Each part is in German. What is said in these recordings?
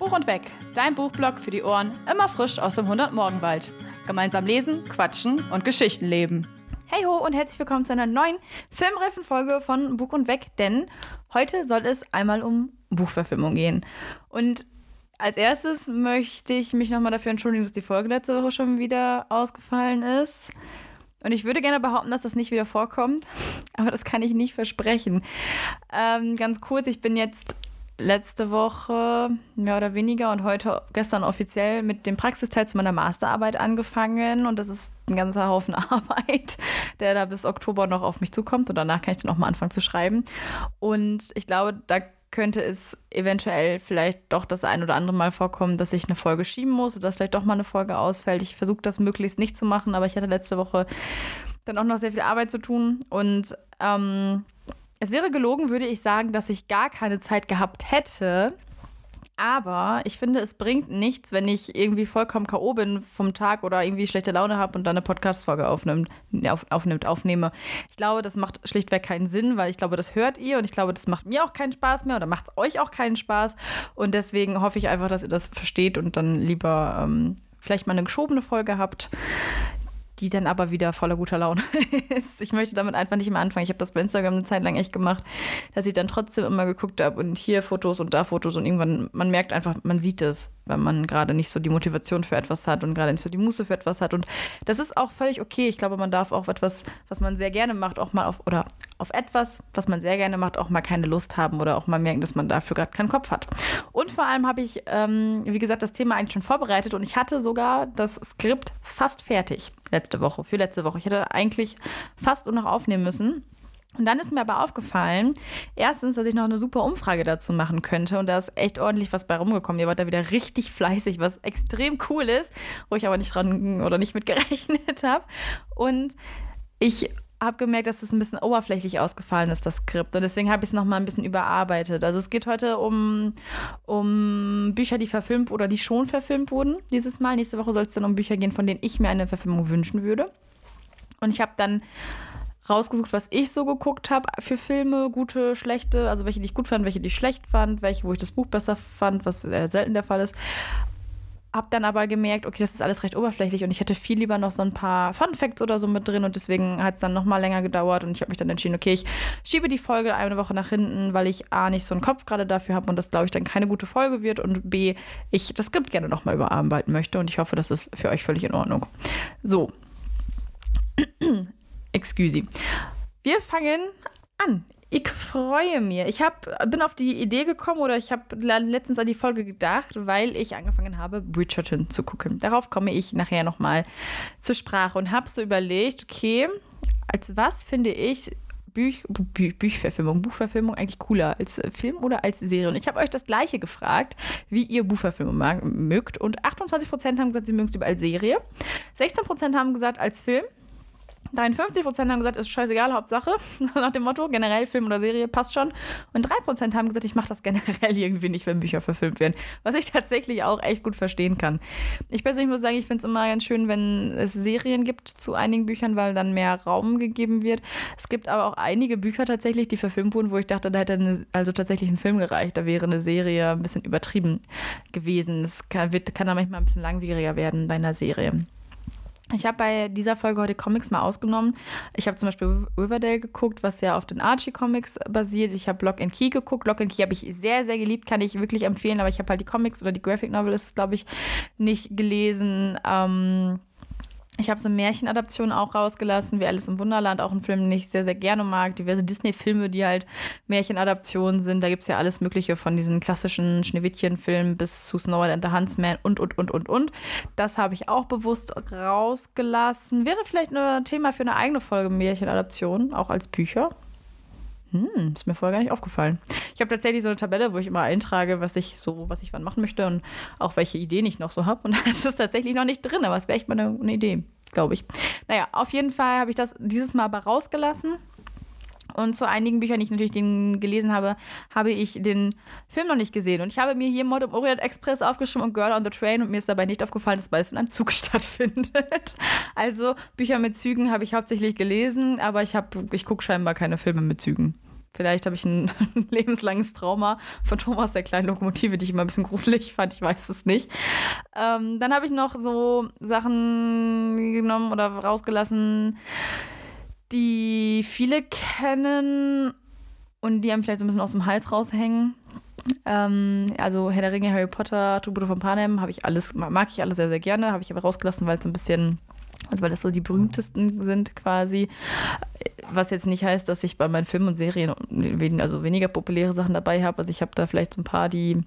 Buch und Weg, dein Buchblog für die Ohren, immer frisch aus dem 100-Morgenwald. Gemeinsam lesen, quatschen und Geschichten leben. Hey ho und herzlich willkommen zu einer neuen Filmreifen-Folge von Buch und Weg, denn heute soll es einmal um Buchverfilmung gehen. Und als erstes möchte ich mich nochmal dafür entschuldigen, dass die Folge letzte Woche schon wieder ausgefallen ist. Und ich würde gerne behaupten, dass das nicht wieder vorkommt, aber das kann ich nicht versprechen. Ähm, ganz kurz, ich bin jetzt letzte Woche mehr oder weniger und heute, gestern offiziell mit dem Praxisteil zu meiner Masterarbeit angefangen und das ist ein ganzer Haufen Arbeit, der da bis Oktober noch auf mich zukommt und danach kann ich dann auch mal anfangen zu schreiben. Und ich glaube, da könnte es eventuell vielleicht doch das ein oder andere Mal vorkommen, dass ich eine Folge schieben muss oder dass vielleicht doch mal eine Folge ausfällt. Ich versuche das möglichst nicht zu machen, aber ich hatte letzte Woche dann auch noch sehr viel Arbeit zu tun und ähm, es wäre gelogen, würde ich sagen, dass ich gar keine Zeit gehabt hätte. Aber ich finde, es bringt nichts, wenn ich irgendwie vollkommen K.O. bin vom Tag oder irgendwie schlechte Laune habe und dann eine Podcast-Folge aufnimmt, auf, aufnimmt, aufnehme. Ich glaube, das macht schlichtweg keinen Sinn, weil ich glaube, das hört ihr und ich glaube, das macht mir auch keinen Spaß mehr oder macht euch auch keinen Spaß. Und deswegen hoffe ich einfach, dass ihr das versteht und dann lieber ähm, vielleicht mal eine geschobene Folge habt die dann aber wieder voller guter Laune ist. Ich möchte damit einfach nicht mehr anfangen. Ich habe das bei Instagram eine Zeit lang echt gemacht, dass ich dann trotzdem immer geguckt habe und hier Fotos und da Fotos und irgendwann, man merkt einfach, man sieht es, wenn man gerade nicht so die Motivation für etwas hat und gerade nicht so die Muße für etwas hat. Und das ist auch völlig okay. Ich glaube, man darf auch etwas, was man sehr gerne macht, auch mal auf, oder auf etwas, was man sehr gerne macht, auch mal keine Lust haben oder auch mal merken, dass man dafür gerade keinen Kopf hat. Und vor allem habe ich, ähm, wie gesagt, das Thema eigentlich schon vorbereitet und ich hatte sogar das Skript fast fertig letzte Woche, für letzte Woche. Ich hätte eigentlich fast nur noch aufnehmen müssen. Und dann ist mir aber aufgefallen, erstens, dass ich noch eine super Umfrage dazu machen könnte und da ist echt ordentlich was bei rumgekommen. Ihr wart da wieder richtig fleißig, was extrem cool ist, wo ich aber nicht dran oder nicht mit gerechnet habe. Und ich habe gemerkt, dass das ein bisschen oberflächlich ausgefallen ist, das Skript. Und deswegen habe ich es nochmal ein bisschen überarbeitet. Also es geht heute um, um Bücher, die verfilmt oder die schon verfilmt wurden dieses Mal. Nächste Woche soll es dann um Bücher gehen, von denen ich mir eine Verfilmung wünschen würde. Und ich habe dann rausgesucht, was ich so geguckt habe für Filme, gute, schlechte, also welche, die ich gut fand, welche, die ich schlecht fand, welche, wo ich das Buch besser fand, was äh, selten der Fall ist. Hab dann aber gemerkt, okay, das ist alles recht oberflächlich und ich hätte viel lieber noch so ein paar Fun Facts oder so mit drin und deswegen hat es dann nochmal länger gedauert und ich habe mich dann entschieden, okay, ich schiebe die Folge eine Woche nach hinten, weil ich A, nicht so einen Kopf gerade dafür habe und das, glaube ich, dann keine gute Folge wird und B, ich das Skript gerne nochmal überarbeiten möchte und ich hoffe, das ist für euch völlig in Ordnung. So. Excuse. Wir fangen an. Ich freue mich. Ich hab, bin auf die Idee gekommen oder ich habe letztens an die Folge gedacht, weil ich angefangen habe, Bridgerton zu gucken. Darauf komme ich nachher nochmal zur Sprache und habe so überlegt, okay, als was finde ich Büch, Bü Büchverfilmung, Buchverfilmung eigentlich cooler als Film oder als Serie? Und ich habe euch das gleiche gefragt, wie ihr Buchverfilmung mögt. Und 28% haben gesagt, sie mögen es lieber als Serie. 16% haben gesagt, als Film. 53% haben gesagt, ist scheißegal, Hauptsache. Nach dem Motto, generell Film oder Serie passt schon. Und 3% haben gesagt, ich mache das generell irgendwie nicht, wenn Bücher verfilmt werden. Was ich tatsächlich auch echt gut verstehen kann. Ich persönlich muss sagen, ich finde es immer ganz schön, wenn es Serien gibt zu einigen Büchern, weil dann mehr Raum gegeben wird. Es gibt aber auch einige Bücher tatsächlich, die verfilmt wurden, wo ich dachte, da hätte eine, also tatsächlich ein Film gereicht. Da wäre eine Serie ein bisschen übertrieben gewesen. Es kann, kann da manchmal ein bisschen langwieriger werden bei einer Serie. Ich habe bei dieser Folge heute Comics mal ausgenommen. Ich habe zum Beispiel Riverdale geguckt, was ja auf den Archie-Comics basiert. Ich habe Lock and Key geguckt. Lock and Key habe ich sehr, sehr geliebt, kann ich wirklich empfehlen. Aber ich habe halt die Comics oder die Graphic Novel ist, glaube ich, nicht gelesen. Ähm, ich habe so Märchenadaptionen auch rausgelassen, wie Alice im Wunderland, auch ein Film, den ich sehr, sehr gerne mag. Diverse Disney-Filme, die halt Märchenadaptionen sind. Da gibt es ja alles Mögliche von diesen klassischen Schneewittchen-Filmen bis zu Snow White and the Huntsman und, und, und, und, und. Das habe ich auch bewusst rausgelassen. Wäre vielleicht ein Thema für eine eigene Folge Märchenadaption, auch als Bücher. Hm, ist mir vorher gar nicht aufgefallen. Ich habe tatsächlich so eine Tabelle, wo ich immer eintrage, was ich so, was ich wann machen möchte und auch welche Ideen ich noch so habe. Und das ist tatsächlich noch nicht drin, aber es wäre echt mal eine, eine Idee, glaube ich. Naja, auf jeden Fall habe ich das dieses Mal aber rausgelassen. Und zu einigen Büchern, die ich natürlich den gelesen habe, habe ich den Film noch nicht gesehen. Und ich habe mir hier Mord im Orient Express aufgeschrieben und Girl on the Train und mir ist dabei nicht aufgefallen, dass beides in einem Zug stattfindet. Also Bücher mit Zügen habe ich hauptsächlich gelesen, aber ich, ich gucke scheinbar keine Filme mit Zügen. Vielleicht habe ich ein lebenslanges Trauma von Thomas der kleinen Lokomotive, die ich immer ein bisschen gruselig fand. Ich weiß es nicht. Ähm, dann habe ich noch so Sachen genommen oder rausgelassen, die viele kennen und die einem vielleicht so ein bisschen aus dem Hals raushängen. Ähm, also Herr der Ringe, Harry Potter, Tribute von Panem, habe ich alles, mag ich alles sehr, sehr gerne, habe ich aber rausgelassen, weil es ein bisschen also weil das so die berühmtesten sind quasi. Was jetzt nicht heißt, dass ich bei meinen Filmen und Serien also weniger populäre Sachen dabei habe. Also ich habe da vielleicht so ein paar, die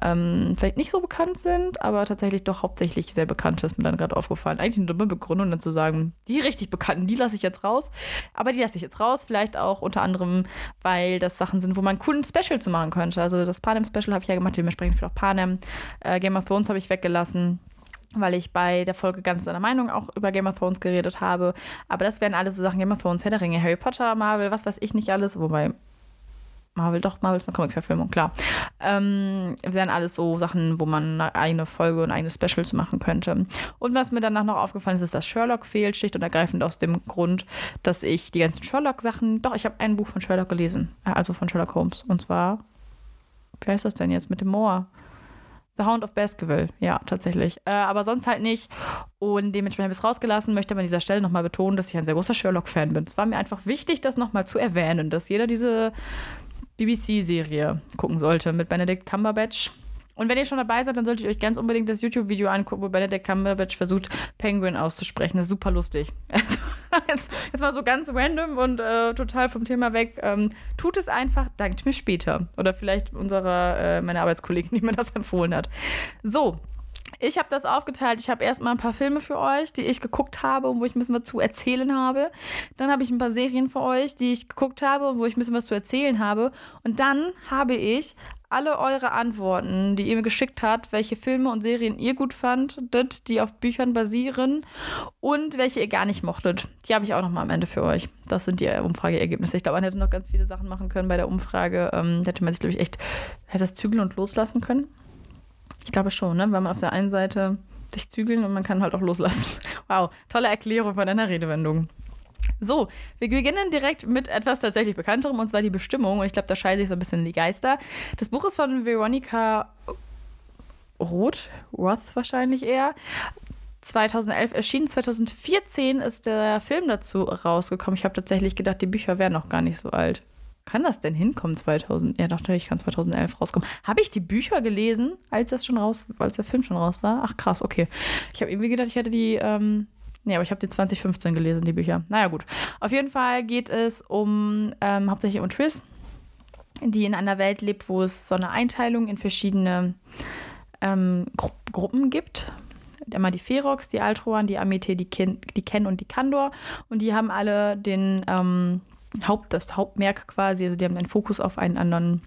ähm, vielleicht nicht so bekannt sind, aber tatsächlich doch hauptsächlich sehr bekannt ist mir dann gerade aufgefallen. Eigentlich eine dumme Begründung, dann zu sagen, die richtig bekannten, die lasse ich jetzt raus. Aber die lasse ich jetzt raus, vielleicht auch unter anderem, weil das Sachen sind, wo man einen coolen Special zu machen könnte. Also das Panem-Special habe ich ja gemacht, dementsprechend vielleicht auch Panem. Äh, Game of Thrones habe ich weggelassen weil ich bei der Folge ganz seiner Meinung auch über Game of Thrones geredet habe. Aber das wären alles so Sachen, Game of Thrones, Herr der Ringe, Harry Potter, Marvel, was weiß ich nicht alles, wobei Marvel doch, Marvel ist eine Comic-Verfilmung, klar. Ähm, wären alles so Sachen, wo man eine Folge und eigene Specials machen könnte. Und was mir danach noch aufgefallen ist, ist, dass Sherlock fehlt, schlicht und ergreifend aus dem Grund, dass ich die ganzen Sherlock-Sachen, doch, ich habe ein Buch von Sherlock gelesen, äh, also von Sherlock Holmes. Und zwar, wie heißt das denn jetzt mit dem Moor? The Hound of Baskerville, ja, tatsächlich. Äh, aber sonst halt nicht. Und dementsprechend habe ich es rausgelassen, möchte aber an dieser Stelle nochmal betonen, dass ich ein sehr großer Sherlock-Fan bin. Es war mir einfach wichtig, das nochmal zu erwähnen, dass jeder diese BBC-Serie gucken sollte mit Benedict Cumberbatch. Und wenn ihr schon dabei seid, dann solltet ihr euch ganz unbedingt das YouTube-Video angucken, wo Benedict Cumberbatch versucht, Penguin auszusprechen. Das ist super lustig. Also, jetzt, jetzt, mal so ganz random und äh, total vom Thema weg. Ähm, tut es einfach, dankt mir später. Oder vielleicht unserer, äh, meiner Arbeitskollegin, die mir das empfohlen hat. So, ich habe das aufgeteilt. Ich habe erstmal ein paar Filme für euch, die ich geguckt habe und wo ich ein bisschen was zu erzählen habe. Dann habe ich ein paar Serien für euch, die ich geguckt habe und wo ich ein bisschen was zu erzählen habe. Und dann habe ich alle eure Antworten, die ihr mir geschickt habt, welche Filme und Serien ihr gut fandet, die auf Büchern basieren und welche ihr gar nicht mochtet. Die habe ich auch noch mal am Ende für euch. Das sind die Umfrageergebnisse. Ich glaube, man hätte noch ganz viele Sachen machen können bei der Umfrage. Ähm, hätte man sich, glaube ich, echt, heißt das zügeln und loslassen können? Ich glaube schon, ne? Weil man auf der einen Seite sich zügeln und man kann halt auch loslassen. Wow, tolle Erklärung von deiner Redewendung. So, wir beginnen direkt mit etwas tatsächlich Bekannterem, und zwar die Bestimmung. Und ich glaube, da scheiden sich so ein bisschen die Geister. Das Buch ist von Veronica Roth, Roth wahrscheinlich eher. 2011 erschienen, 2014 ist der Film dazu rausgekommen. Ich habe tatsächlich gedacht, die Bücher wären noch gar nicht so alt. Kann das denn hinkommen 2000? Ja, dachte ich, kann 2011 rauskommen. Habe ich die Bücher gelesen, als das schon raus, als der Film schon raus war? Ach krass, okay. Ich habe irgendwie gedacht, ich hätte die ähm, Nee, aber ich habe die 2015 gelesen, die Bücher. Naja, gut. Auf jeden Fall geht es um ähm, hauptsächlich um Triss, die in einer Welt lebt, wo es so eine Einteilung in verschiedene ähm, Gru Gruppen gibt. Einmal die Ferox, die Altroan, die Amite, die, Ken, die Ken und die Kandor. Und die haben alle den ähm, Haupt, das Hauptmerk quasi, also die haben einen Fokus auf einen anderen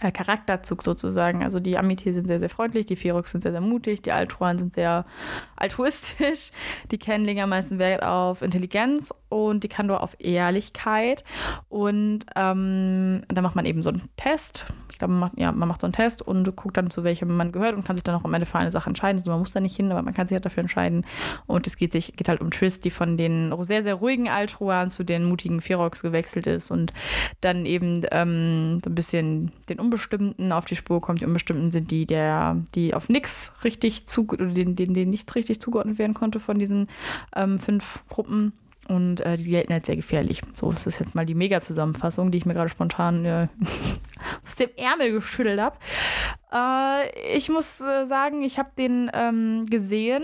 äh, Charakterzug sozusagen. Also die Amite sind sehr, sehr freundlich, die Ferox sind sehr, sehr mutig, die Altruan sind sehr altruistisch, die Kenlinger meisten Wert auf Intelligenz und die Kandor auf Ehrlichkeit. Und ähm, da macht man eben so einen Test ich glaube, man macht, ja, man macht so einen Test und guckt dann, zu welchem man gehört und kann sich dann auch am Ende für eine Sache entscheiden. Also man muss da nicht hin, aber man kann sich halt dafür entscheiden. Und es geht, sich, geht halt um Triss, die von den sehr, sehr ruhigen Altruan zu den mutigen Ferox gewechselt ist und dann eben ähm, so ein bisschen den Unbestimmten auf die Spur kommt. Die Unbestimmten sind die, der, die auf nichts richtig zu, oder denen, denen, denen nichts richtig zugeordnet werden konnte von diesen ähm, fünf Gruppen. Und äh, die gelten als sehr gefährlich. So, das ist jetzt mal die Mega-Zusammenfassung, die ich mir gerade spontan äh, aus dem Ärmel geschüttelt habe. Äh, ich muss äh, sagen, ich habe den ähm, gesehen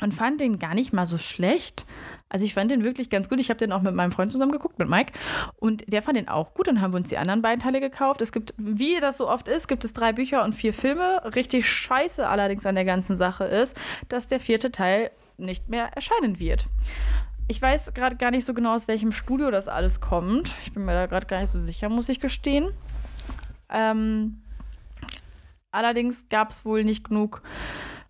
und fand den gar nicht mal so schlecht. Also ich fand den wirklich ganz gut. Ich habe den auch mit meinem Freund zusammen geguckt, mit Mike. Und der fand den auch gut. Dann haben wir uns die anderen beiden Teile gekauft. Es gibt, wie das so oft ist, gibt es drei Bücher und vier Filme. Richtig scheiße allerdings an der ganzen Sache ist, dass der vierte Teil nicht mehr erscheinen wird. Ich weiß gerade gar nicht so genau, aus welchem Studio das alles kommt. Ich bin mir da gerade gar nicht so sicher, muss ich gestehen. Ähm, allerdings gab es wohl nicht genug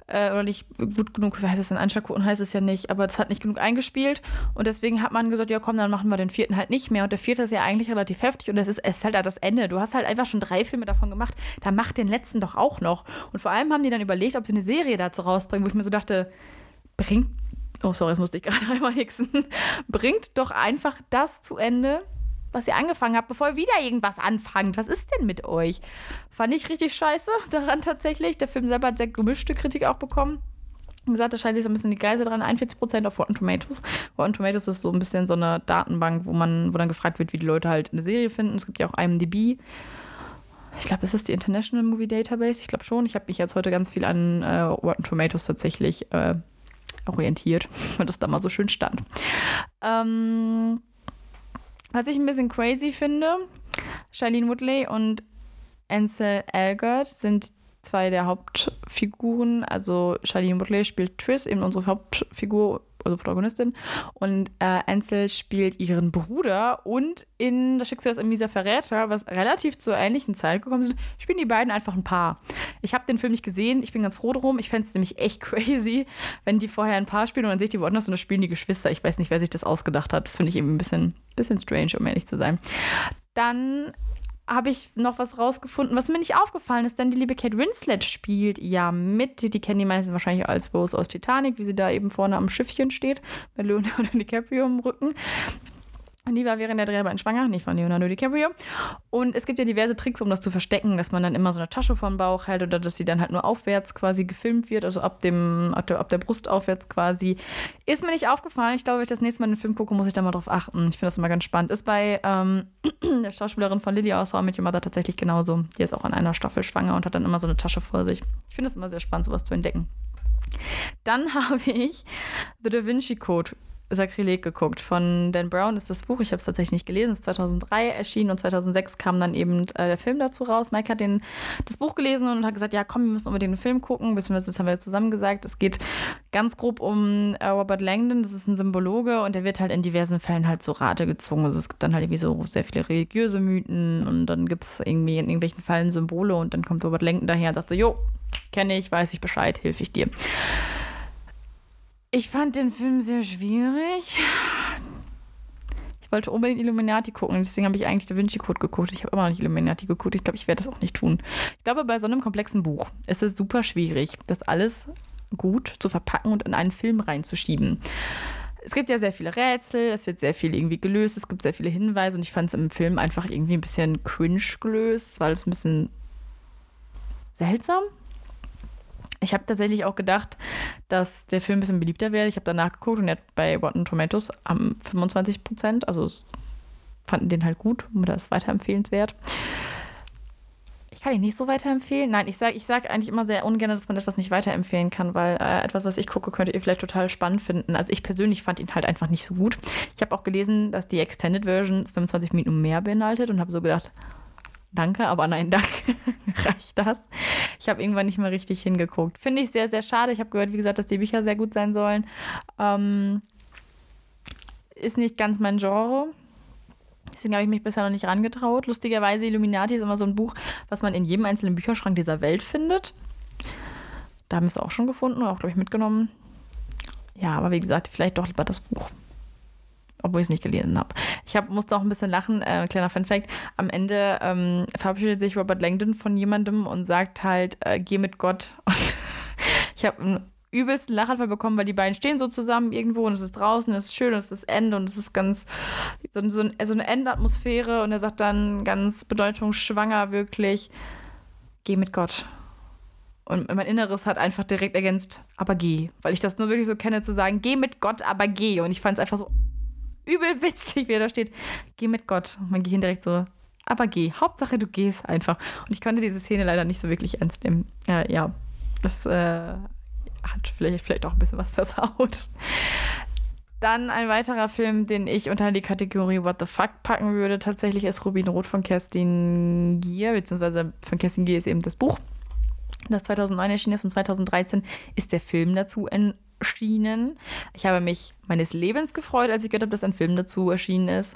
äh, oder nicht gut genug, wie heißt es denn, Einschlagquoten heißt es ja nicht, aber das hat nicht genug eingespielt und deswegen hat man gesagt, ja komm, dann machen wir den vierten halt nicht mehr und der vierte ist ja eigentlich relativ heftig und es ist, es ist halt das Ende. Du hast halt einfach schon drei Filme davon gemacht, dann mach den letzten doch auch noch. Und vor allem haben die dann überlegt, ob sie eine Serie dazu rausbringen, wo ich mir so dachte, bringt Oh, sorry, jetzt musste ich gerade einmal hixen. Bringt doch einfach das zu Ende, was ihr angefangen habt, bevor ihr wieder irgendwas anfangt. Was ist denn mit euch? Fand ich richtig scheiße daran tatsächlich. Der Film selber hat sehr gemischte Kritik auch bekommen. Wie gesagt, da scheint sich so ein bisschen die Geise dran. 41% auf Rotten Tomatoes. Rotten Tomatoes ist so ein bisschen so eine Datenbank, wo man, wo dann gefragt wird, wie die Leute halt eine Serie finden. Es gibt ja auch IMDb. Ich glaube, ist das die International Movie Database? Ich glaube schon. Ich habe mich jetzt heute ganz viel an äh, Rotten Tomatoes tatsächlich äh, orientiert, weil das da mal so schön stand. Ähm, was ich ein bisschen crazy finde, Shailene Woodley und Ansel Elgort sind zwei der Hauptfiguren. Also Shailene Woodley spielt Triss, eben unsere Hauptfigur also Protagonistin. Und äh, Ansel spielt ihren Bruder und in Das Schicksal ist Mieser Verräter, was relativ zur ähnlichen Zeit gekommen ist, spielen die beiden einfach ein Paar. Ich habe den Film nicht gesehen, ich bin ganz froh drum. Ich fände es nämlich echt crazy, wenn die vorher ein Paar spielen und dann sehe ich die woanders und dann spielen die Geschwister. Ich weiß nicht, wer sich das ausgedacht hat. Das finde ich eben ein bisschen, bisschen strange, um ehrlich zu sein. Dann habe ich noch was rausgefunden, was mir nicht aufgefallen ist, denn die liebe Kate Winslet spielt ja mit. Die kennen die meisten wahrscheinlich als Rose aus Titanic, wie sie da eben vorne am Schiffchen steht, mit Leonardo DiCaprio im Rücken. Und die war während der Dreharbeiten schwanger, nicht von Leonardo DiCaprio. Und es gibt ja diverse Tricks, um das zu verstecken, dass man dann immer so eine Tasche den Bauch hält oder dass sie dann halt nur aufwärts quasi gefilmt wird, also ab, dem, ab, der, ab der Brust aufwärts quasi. Ist mir nicht aufgefallen. Ich glaube, wenn ich das nächste Mal den Film gucke, muss ich da mal drauf achten. Ich finde das immer ganz spannend. Ist bei ähm, der Schauspielerin von Lily aus How I Met Your Mother tatsächlich genauso. Die ist auch an einer Staffel schwanger und hat dann immer so eine Tasche vor sich. Ich finde es immer sehr spannend, sowas zu entdecken. Dann habe ich The Da Vinci Code Sakrileg geguckt. Von Dan Brown ist das Buch, ich habe es tatsächlich nicht gelesen, es ist 2003 erschienen und 2006 kam dann eben äh, der Film dazu raus. Mike hat den, das Buch gelesen und hat gesagt, ja komm, wir müssen unbedingt den Film gucken, beziehungsweise das haben wir zusammen gesagt. Es geht ganz grob um äh, Robert Langdon, das ist ein Symbologe und der wird halt in diversen Fällen halt zu Rate gezogen. Also es gibt dann halt irgendwie so sehr viele religiöse Mythen und dann gibt es irgendwie in irgendwelchen Fällen Symbole und dann kommt Robert Langdon daher und sagt so, jo, kenne ich, weiß ich Bescheid, hilf ich dir. Ich fand den Film sehr schwierig. Ich wollte unbedingt Illuminati gucken, deswegen habe ich eigentlich Da Vinci Code geguckt. Ich habe immer noch nicht Illuminati geguckt. Ich glaube, ich werde das auch nicht tun. Ich glaube, bei so einem komplexen Buch ist es super schwierig, das alles gut zu verpacken und in einen Film reinzuschieben. Es gibt ja sehr viele Rätsel, es wird sehr viel irgendwie gelöst, es gibt sehr viele Hinweise und ich fand es im Film einfach irgendwie ein bisschen cringe gelöst. Es war alles ein bisschen seltsam. Ich habe tatsächlich auch gedacht, dass der Film ein bisschen beliebter wäre. Ich habe danach geguckt und er hat bei Rotten Tomatoes am 25 Prozent. Also fanden den halt gut und das ist weiterempfehlenswert. Ich kann ihn nicht so weiterempfehlen. Nein, ich sage ich sag eigentlich immer sehr ungern, dass man etwas nicht weiterempfehlen kann, weil äh, etwas, was ich gucke, könntet ihr vielleicht total spannend finden. Also ich persönlich fand ihn halt einfach nicht so gut. Ich habe auch gelesen, dass die Extended Version 25 Minuten mehr beinhaltet und habe so gedacht, danke, aber nein, danke, reicht das. Ich habe irgendwann nicht mehr richtig hingeguckt. Finde ich sehr, sehr schade. Ich habe gehört, wie gesagt, dass die Bücher sehr gut sein sollen. Ähm, ist nicht ganz mein Genre. Deswegen habe ich mich bisher noch nicht rangetraut. Lustigerweise, Illuminati ist immer so ein Buch, was man in jedem einzelnen Bücherschrank dieser Welt findet. Da haben wir es auch schon gefunden, auch, glaube ich, mitgenommen. Ja, aber wie gesagt, vielleicht doch lieber das Buch obwohl ich es nicht gelesen habe. Ich hab, musste auch ein bisschen lachen, äh, kleiner Funfact. Am Ende ähm, verabschiedet sich Robert Langdon von jemandem und sagt halt, äh, geh mit Gott. Und ich habe einen übelsten Lachanfall bekommen, weil die beiden stehen so zusammen irgendwo und es ist draußen, es ist schön und es ist das Ende und es ist ganz so, so, so eine Endatmosphäre und er sagt dann ganz bedeutungsschwanger wirklich, geh mit Gott. Und mein Inneres hat einfach direkt ergänzt, aber geh. Weil ich das nur wirklich so kenne, zu sagen, geh mit Gott, aber geh. Und ich fand es einfach so übel witzig, wie er da steht. Geh mit Gott. Und mein Gehirn direkt so, aber geh. Hauptsache, du gehst einfach. Und ich konnte diese Szene leider nicht so wirklich ernst nehmen. Äh, ja, das äh, hat vielleicht, vielleicht auch ein bisschen was versaut. Dann ein weiterer Film, den ich unter die Kategorie What the Fuck packen würde, tatsächlich ist Rubin Rot von Kerstin Gier, beziehungsweise von Kerstin Gier ist eben das Buch, das 2009 erschienen ist und 2013 ist der Film dazu erschienen. Ich habe mich meines Lebens gefreut, als ich gehört habe, dass ein Film dazu erschienen ist.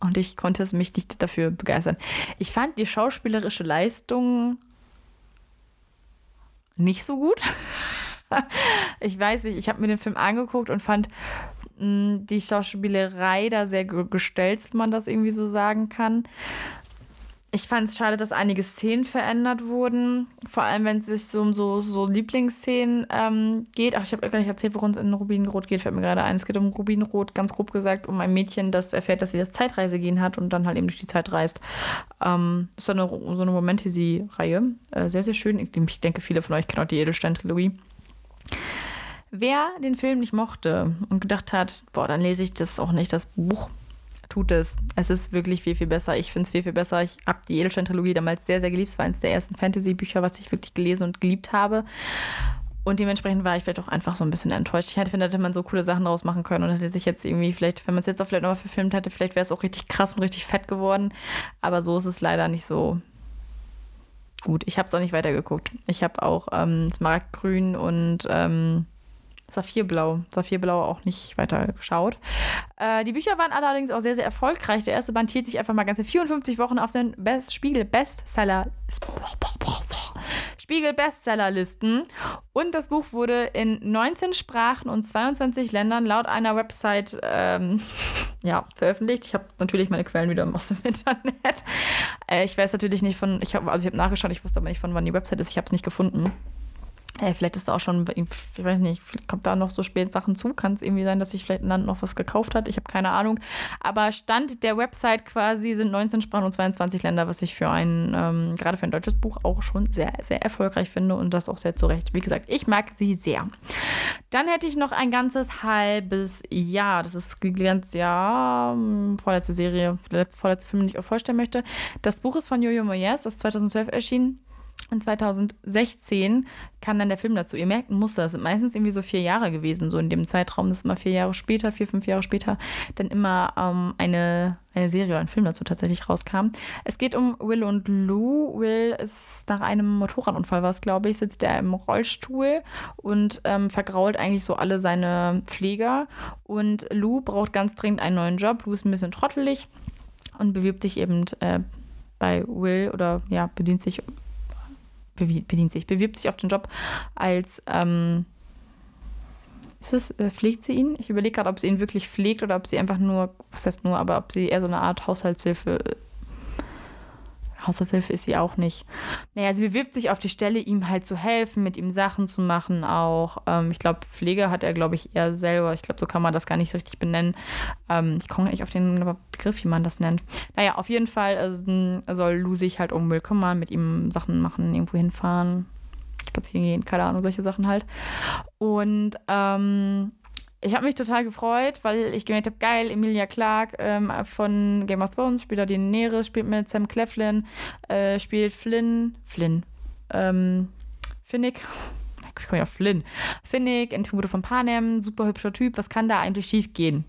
Und ich konnte es mich nicht dafür begeistern. Ich fand die schauspielerische Leistung nicht so gut. ich weiß nicht, ich habe mir den Film angeguckt und fand mh, mm, die Schauspielerei da sehr gestellt, wenn man das irgendwie so sagen kann. Ich fand es schade, dass einige Szenen verändert wurden. Vor allem, wenn es sich so um so, so Lieblingsszenen ähm, geht. Ach, ich habe gar nicht erzählt, worum es in Rubinrot geht, fällt mir gerade ein. Es geht um Rubinrot, ganz grob gesagt, um ein Mädchen, das erfährt, dass sie das Zeitreisegehen hat und dann halt eben durch die Zeit reist. Ähm, ist eine, so eine Momentisi-Reihe. Äh, sehr, sehr schön. Ich, ich denke, viele von euch kennen auch die Edelstein-Trilogie. Wer den Film nicht mochte und gedacht hat, boah, dann lese ich das auch nicht, das Buch, tut es. Es ist wirklich viel, viel besser. Ich finde es viel, viel besser. Ich habe die Edelstein-Trilogie damals sehr, sehr geliebt. Es war eines der ersten Fantasy-Bücher, was ich wirklich gelesen und geliebt habe. Und dementsprechend war ich vielleicht auch einfach so ein bisschen enttäuscht. Ich finde, hätte man so coole Sachen daraus machen können und hätte sich jetzt irgendwie vielleicht, wenn man es jetzt auch vielleicht nochmal verfilmt hätte, vielleicht wäre es auch richtig krass und richtig fett geworden. Aber so ist es leider nicht so gut. Ich habe es auch nicht weitergeguckt. Ich habe auch ähm, Smaragdgrün und ähm, Saphirblau. Saphirblau auch nicht weiter geschaut. Äh, die Bücher waren allerdings auch sehr, sehr erfolgreich. Der erste Band hielt sich einfach mal ganze 54 Wochen auf den Best Spiegel Bestseller Spiegel Bestsellerlisten und das Buch wurde in 19 Sprachen und 22 Ländern laut einer Website ähm, ja, veröffentlicht. Ich habe natürlich meine Quellen wieder aus dem Internet. Äh, ich weiß natürlich nicht von, ich habe also ich habe nachgeschaut, ich wusste aber nicht von wann die Website ist. Ich habe es nicht gefunden. Äh, vielleicht ist da auch schon, ich weiß nicht, kommt da noch so spät Sachen zu. Kann es irgendwie sein, dass sich vielleicht ein Land noch was gekauft hat? Ich habe keine Ahnung. Aber Stand der Website quasi sind 19 Sprachen und 22 Länder, was ich für ein, ähm, gerade für ein deutsches Buch auch schon sehr, sehr erfolgreich finde und das auch sehr zurecht. Wie gesagt, ich mag sie sehr. Dann hätte ich noch ein ganzes halbes Jahr. Das ist ganz Jahr, hm, vorletzte Serie, vorletzte, Film, den ich euch vorstellen möchte. Das Buch ist von Jojo Moyes, das ist 2012 erschienen. Und 2016 kam dann der Film dazu. Ihr merkt ein Muster, es sind meistens irgendwie so vier Jahre gewesen, so in dem Zeitraum, dass immer vier Jahre später, vier, fünf Jahre später, dann immer ähm, eine, eine Serie oder ein Film dazu tatsächlich rauskam. Es geht um Will und Lou. Will ist nach einem Motorradunfall, was glaube ich, sitzt er im Rollstuhl und ähm, vergrault eigentlich so alle seine Pfleger. Und Lou braucht ganz dringend einen neuen Job. Lou ist ein bisschen trottelig und bewirbt sich eben äh, bei Will oder ja, bedient sich bedient sich, bewirbt sich auf den Job als, ähm, ist es, äh, pflegt sie ihn? Ich überlege gerade, ob sie ihn wirklich pflegt oder ob sie einfach nur, was heißt nur, aber ob sie eher so eine Art Haushaltshilfe Haushaltshilfe ist sie auch nicht. Naja, sie bewirbt sich auf die Stelle, ihm halt zu helfen, mit ihm Sachen zu machen auch. Ähm, ich glaube, Pflege hat er, glaube ich, eher selber. Ich glaube, so kann man das gar nicht richtig benennen. Ähm, ich komme nicht auf den Begriff, wie man das nennt. Naja, auf jeden Fall äh, soll Lou sich halt um Will kümmern, mit ihm Sachen machen, irgendwo hinfahren, spazieren gehen, keine Ahnung, solche Sachen halt. Und ähm, ich habe mich total gefreut, weil ich gemerkt habe, geil, Emilia Clark ähm, von Game of Thrones spielt da die Daenerys, spielt mit Sam Cleflin, äh, spielt Flynn, Flynn, ähm, Finnick, ich komme ja auf Flynn, Finnick in Tribute von Panem, super hübscher Typ, was kann da eigentlich schief gehen?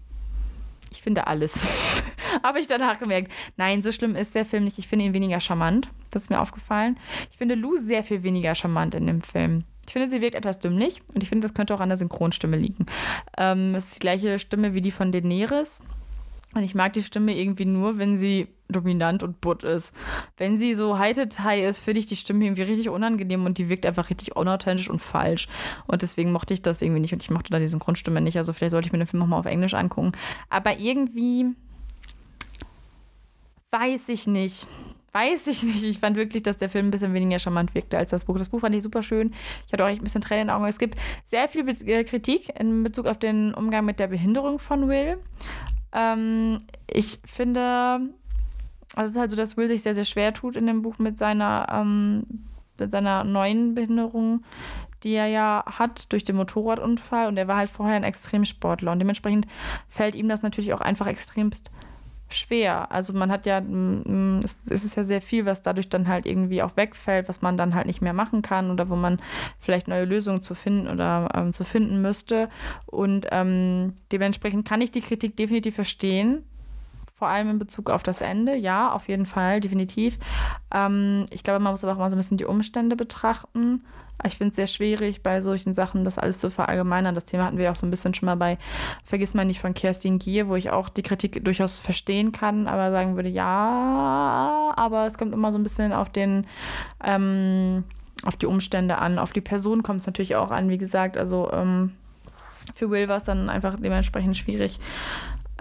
Ich finde alles. habe ich danach gemerkt. Nein, so schlimm ist der Film nicht. Ich finde ihn weniger charmant. Das ist mir aufgefallen. Ich finde Lou sehr viel weniger charmant in dem Film. Ich finde, sie wirkt etwas dümmlich und ich finde, das könnte auch an der Synchronstimme liegen. Ähm, es ist die gleiche Stimme wie die von Daenerys. Und ich mag die Stimme irgendwie nur, wenn sie dominant und butt ist. Wenn sie so Heitetai ist, finde ich die Stimme irgendwie richtig unangenehm und die wirkt einfach richtig unauthentisch und falsch. Und deswegen mochte ich das irgendwie nicht und ich mochte da die Synchronstimme nicht. Also vielleicht sollte ich mir den Film nochmal auf Englisch angucken. Aber irgendwie weiß ich nicht weiß ich nicht. Ich fand wirklich, dass der Film ein bisschen weniger charmant wirkte als das Buch. Das Buch fand ich super schön. Ich hatte auch echt ein bisschen Tränen in den Augen. Es gibt sehr viel äh, Kritik in Bezug auf den Umgang mit der Behinderung von Will. Ähm, ich finde, also es ist halt so, dass Will sich sehr, sehr schwer tut in dem Buch mit seiner, ähm, mit seiner neuen Behinderung, die er ja hat durch den Motorradunfall. Und er war halt vorher ein Extremsportler. Und dementsprechend fällt ihm das natürlich auch einfach extremst schwer. Also man hat ja, es ist ja sehr viel, was dadurch dann halt irgendwie auch wegfällt, was man dann halt nicht mehr machen kann oder wo man vielleicht neue Lösungen zu finden oder ähm, zu finden müsste. Und ähm, dementsprechend kann ich die Kritik definitiv verstehen. Vor allem in Bezug auf das Ende, ja, auf jeden Fall, definitiv. Ähm, ich glaube, man muss aber auch mal so ein bisschen die Umstände betrachten. Ich finde es sehr schwierig, bei solchen Sachen das alles zu verallgemeinern. Das Thema hatten wir auch so ein bisschen schon mal bei Vergiss mal nicht von Kerstin Gier, wo ich auch die Kritik durchaus verstehen kann, aber sagen würde, ja, aber es kommt immer so ein bisschen auf den, ähm, auf die Umstände an. Auf die Person kommt es natürlich auch an, wie gesagt. Also ähm, für Will war es dann einfach dementsprechend schwierig,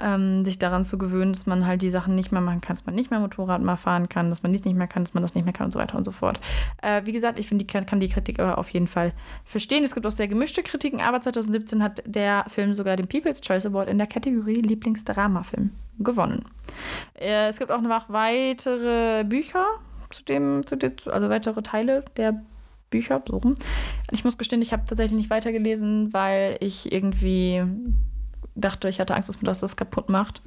ähm, sich daran zu gewöhnen, dass man halt die Sachen nicht mehr machen kann, dass man nicht mehr Motorrad mal fahren kann, dass man dies nicht mehr kann, dass man das nicht mehr kann und so weiter und so fort. Äh, wie gesagt, ich finde, ich kann, die Kritik aber auf jeden Fall verstehen. Es gibt auch sehr gemischte Kritiken, aber 2017 hat der Film sogar den People's Choice Award in der Kategorie Lieblingsdramafilm gewonnen. Äh, es gibt auch noch weitere Bücher zu dem, zu dem, also weitere Teile der Bücher, so. Ich muss gestehen, ich habe tatsächlich nicht weitergelesen, weil ich irgendwie dachte, ich hatte Angst, dass man das, kaputt macht.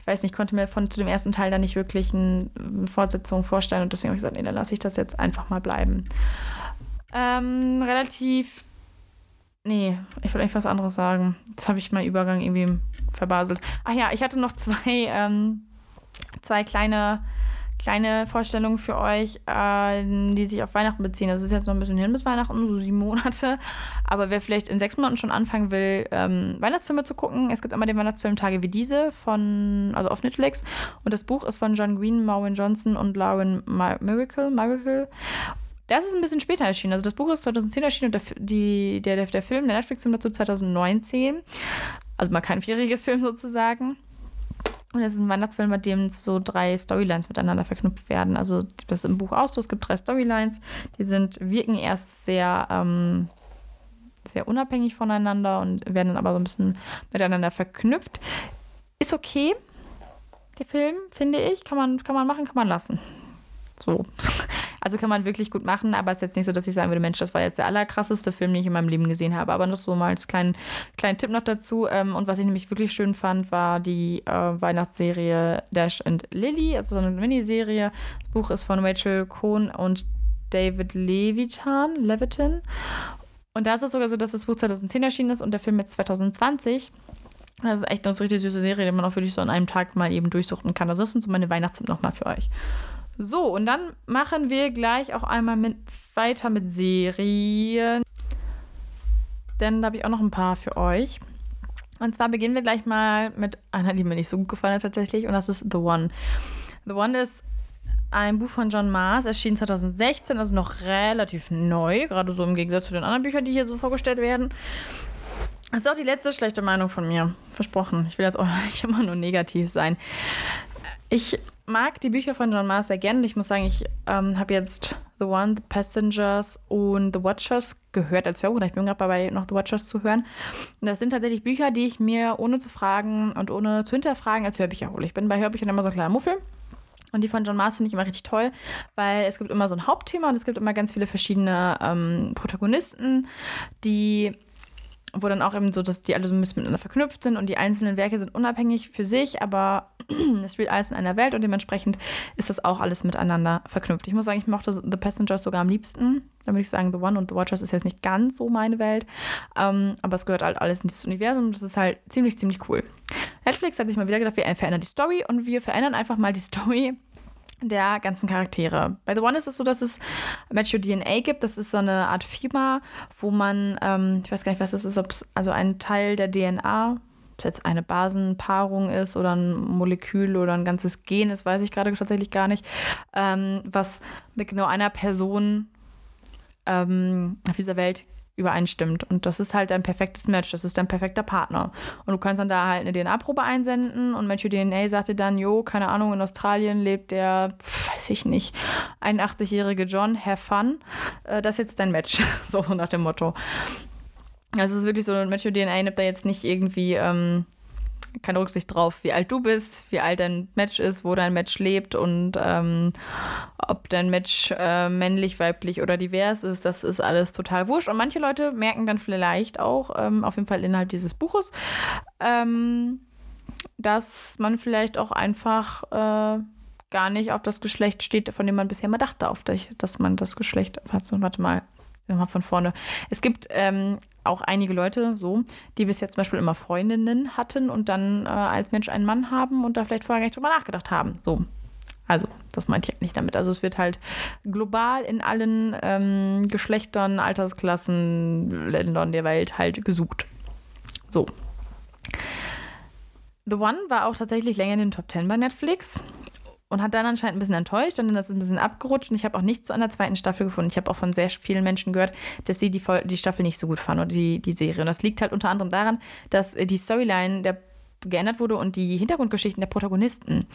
Ich weiß nicht, ich konnte mir von zu dem ersten Teil da nicht wirklich eine Fortsetzung vorstellen und deswegen habe ich gesagt, nee, dann lasse ich das jetzt einfach mal bleiben. Ähm, relativ. Nee, ich wollte eigentlich was anderes sagen. Jetzt habe ich meinen Übergang irgendwie verbaselt. Ach ja, ich hatte noch zwei, ähm, zwei kleine kleine Vorstellung für euch, äh, die sich auf Weihnachten beziehen. Das ist jetzt noch ein bisschen hin bis Weihnachten, so sieben Monate. Aber wer vielleicht in sechs Monaten schon anfangen will, ähm, Weihnachtsfilme zu gucken, es gibt immer den Weihnachtsfilm Tage wie diese von, also auf Netflix. Und das Buch ist von John Green, Maureen Johnson und Lauren Miracle. Miracle. Das ist ein bisschen später erschienen. Also das Buch ist 2010 erschienen und der, die, der, der, der Film, der Netflix-Film dazu 2019. Also mal kein vierjähriges Film sozusagen. Und es ist ein Weihnachtsfilm, bei dem so drei Storylines miteinander verknüpft werden. Also das im Buch auch so, es gibt drei Storylines, die sind, wirken erst sehr, ähm, sehr unabhängig voneinander und werden dann aber so ein bisschen miteinander verknüpft. Ist okay, der Film, finde ich. Kann man, kann man machen, kann man lassen. So. Also kann man wirklich gut machen, aber es ist jetzt nicht so, dass ich sagen würde, Mensch, das war jetzt der allerkrasseste Film, den ich in meinem Leben gesehen habe. Aber nur so mal als kleinen, kleinen Tipp noch dazu. Ähm, und was ich nämlich wirklich schön fand, war die äh, Weihnachtsserie Dash and Lily, also so eine Miniserie. Das Buch ist von Rachel Cohn und David Levitan, Levitan. Und da ist es sogar so, dass das Buch 2010 erschienen ist und der Film jetzt 2020. Das ist echt eine richtig süße Serie, die man auch wirklich so an einem Tag mal eben durchsuchen kann. Also das sind so meine Weihnachtstipp nochmal für euch. So, und dann machen wir gleich auch einmal mit, weiter mit Serien. Denn da habe ich auch noch ein paar für euch. Und zwar beginnen wir gleich mal mit einer, die mir nicht so gut gefallen hat tatsächlich. Und das ist The One. The One ist ein Buch von John Mars, erschien 2016, also noch relativ neu, gerade so im Gegensatz zu den anderen Büchern, die hier so vorgestellt werden. Das ist auch die letzte schlechte Meinung von mir. Versprochen. Ich will jetzt auch nicht immer nur negativ sein. Ich mag die Bücher von John Mars sehr gerne. Ich muss sagen, ich ähm, habe jetzt The One, The Passengers und The Watchers gehört als Hörbuch. Ich bin gerade dabei, noch The Watchers zu hören. Und das sind tatsächlich Bücher, die ich mir ohne zu fragen und ohne zu hinterfragen als Hörbücher hole. Ich bin bei Hörbüchern immer so ein kleiner Muffel. Und die von John Mars finde ich immer richtig toll, weil es gibt immer so ein Hauptthema und es gibt immer ganz viele verschiedene ähm, Protagonisten, die wo dann auch eben so, dass die alle so ein bisschen miteinander verknüpft sind und die einzelnen Werke sind unabhängig für sich, aber es spielt alles in einer Welt und dementsprechend ist das auch alles miteinander verknüpft. Ich muss sagen, ich mochte The Passengers sogar am liebsten. Da würde ich sagen, The One und The Watchers ist jetzt nicht ganz so meine Welt, ähm, aber es gehört halt alles in dieses Universum und das ist halt ziemlich, ziemlich cool. Netflix hat sich mal wieder gedacht, wir verändern die Story und wir verändern einfach mal die Story der ganzen Charaktere. Bei The One ist es so, dass es Matthew DNA gibt. Das ist so eine Art Firma, wo man, ähm, ich weiß gar nicht, was das ist, ob es also ein Teil der DNA, ob es jetzt eine Basenpaarung ist oder ein Molekül oder ein ganzes Gen ist, weiß ich gerade tatsächlich gar nicht, ähm, was mit genau einer Person ähm, auf dieser Welt übereinstimmt. Und das ist halt ein perfektes Match, das ist dein perfekter Partner. Und du kannst dann da halt eine DNA-Probe einsenden und Matthew DNA sagte dann, jo, keine Ahnung, in Australien lebt der, weiß ich nicht, 81-jährige John, have fun. Äh, das ist jetzt dein Match, so nach dem Motto. Also es ist wirklich so, Matthew DNA nimmt da jetzt nicht irgendwie ähm, keine Rücksicht drauf, wie alt du bist, wie alt dein Match ist, wo dein Match lebt und ähm, ob dein Match äh, männlich, weiblich oder divers ist. Das ist alles total wurscht. Und manche Leute merken dann vielleicht auch, ähm, auf jeden Fall innerhalb dieses Buches, ähm, dass man vielleicht auch einfach äh, gar nicht auf das Geschlecht steht, von dem man bisher mal dachte, auf das, dass man das Geschlecht. Warte mal, mal von vorne. Es gibt ähm, auch einige Leute so, die bis jetzt zum Beispiel immer Freundinnen hatten und dann äh, als Mensch einen Mann haben und da vielleicht vorher gar nicht drüber nachgedacht haben. So. Also, das meinte ich nicht damit. Also, es wird halt global in allen ähm, Geschlechtern, Altersklassen, Ländern der Welt halt gesucht. So. The One war auch tatsächlich länger in den Top 10 bei Netflix und hat dann anscheinend ein bisschen enttäuscht und dann ist es ein bisschen abgerutscht und ich habe auch nichts zu einer zweiten Staffel gefunden. Ich habe auch von sehr vielen Menschen gehört, dass sie die, die Staffel nicht so gut fanden oder die, die Serie. Und das liegt halt unter anderem daran, dass die Storyline der geändert wurde und die Hintergrundgeschichten der Protagonisten.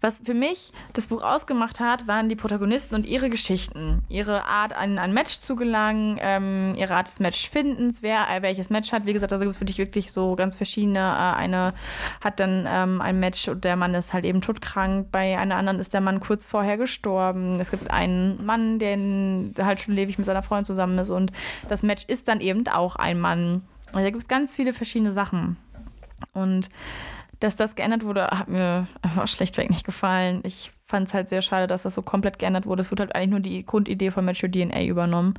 Was für mich das Buch ausgemacht hat, waren die Protagonisten und ihre Geschichten. Ihre Art, an ein Match zu gelangen, ähm, ihre Art des Matchfindens, wer äh, welches Match hat. Wie gesagt, da gibt es für dich wirklich so ganz verschiedene. Äh, eine hat dann ähm, ein Match und der Mann ist halt eben todkrank. Bei einer anderen ist der Mann kurz vorher gestorben. Es gibt einen Mann, der halt schon ewig mit seiner Freundin zusammen ist und das Match ist dann eben auch ein Mann. Also da gibt es ganz viele verschiedene Sachen. Und dass das geändert wurde, hat mir einfach schlechtweg nicht gefallen. Ich fand es halt sehr schade, dass das so komplett geändert wurde. Es wurde halt eigentlich nur die Grundidee von Your DNA übernommen.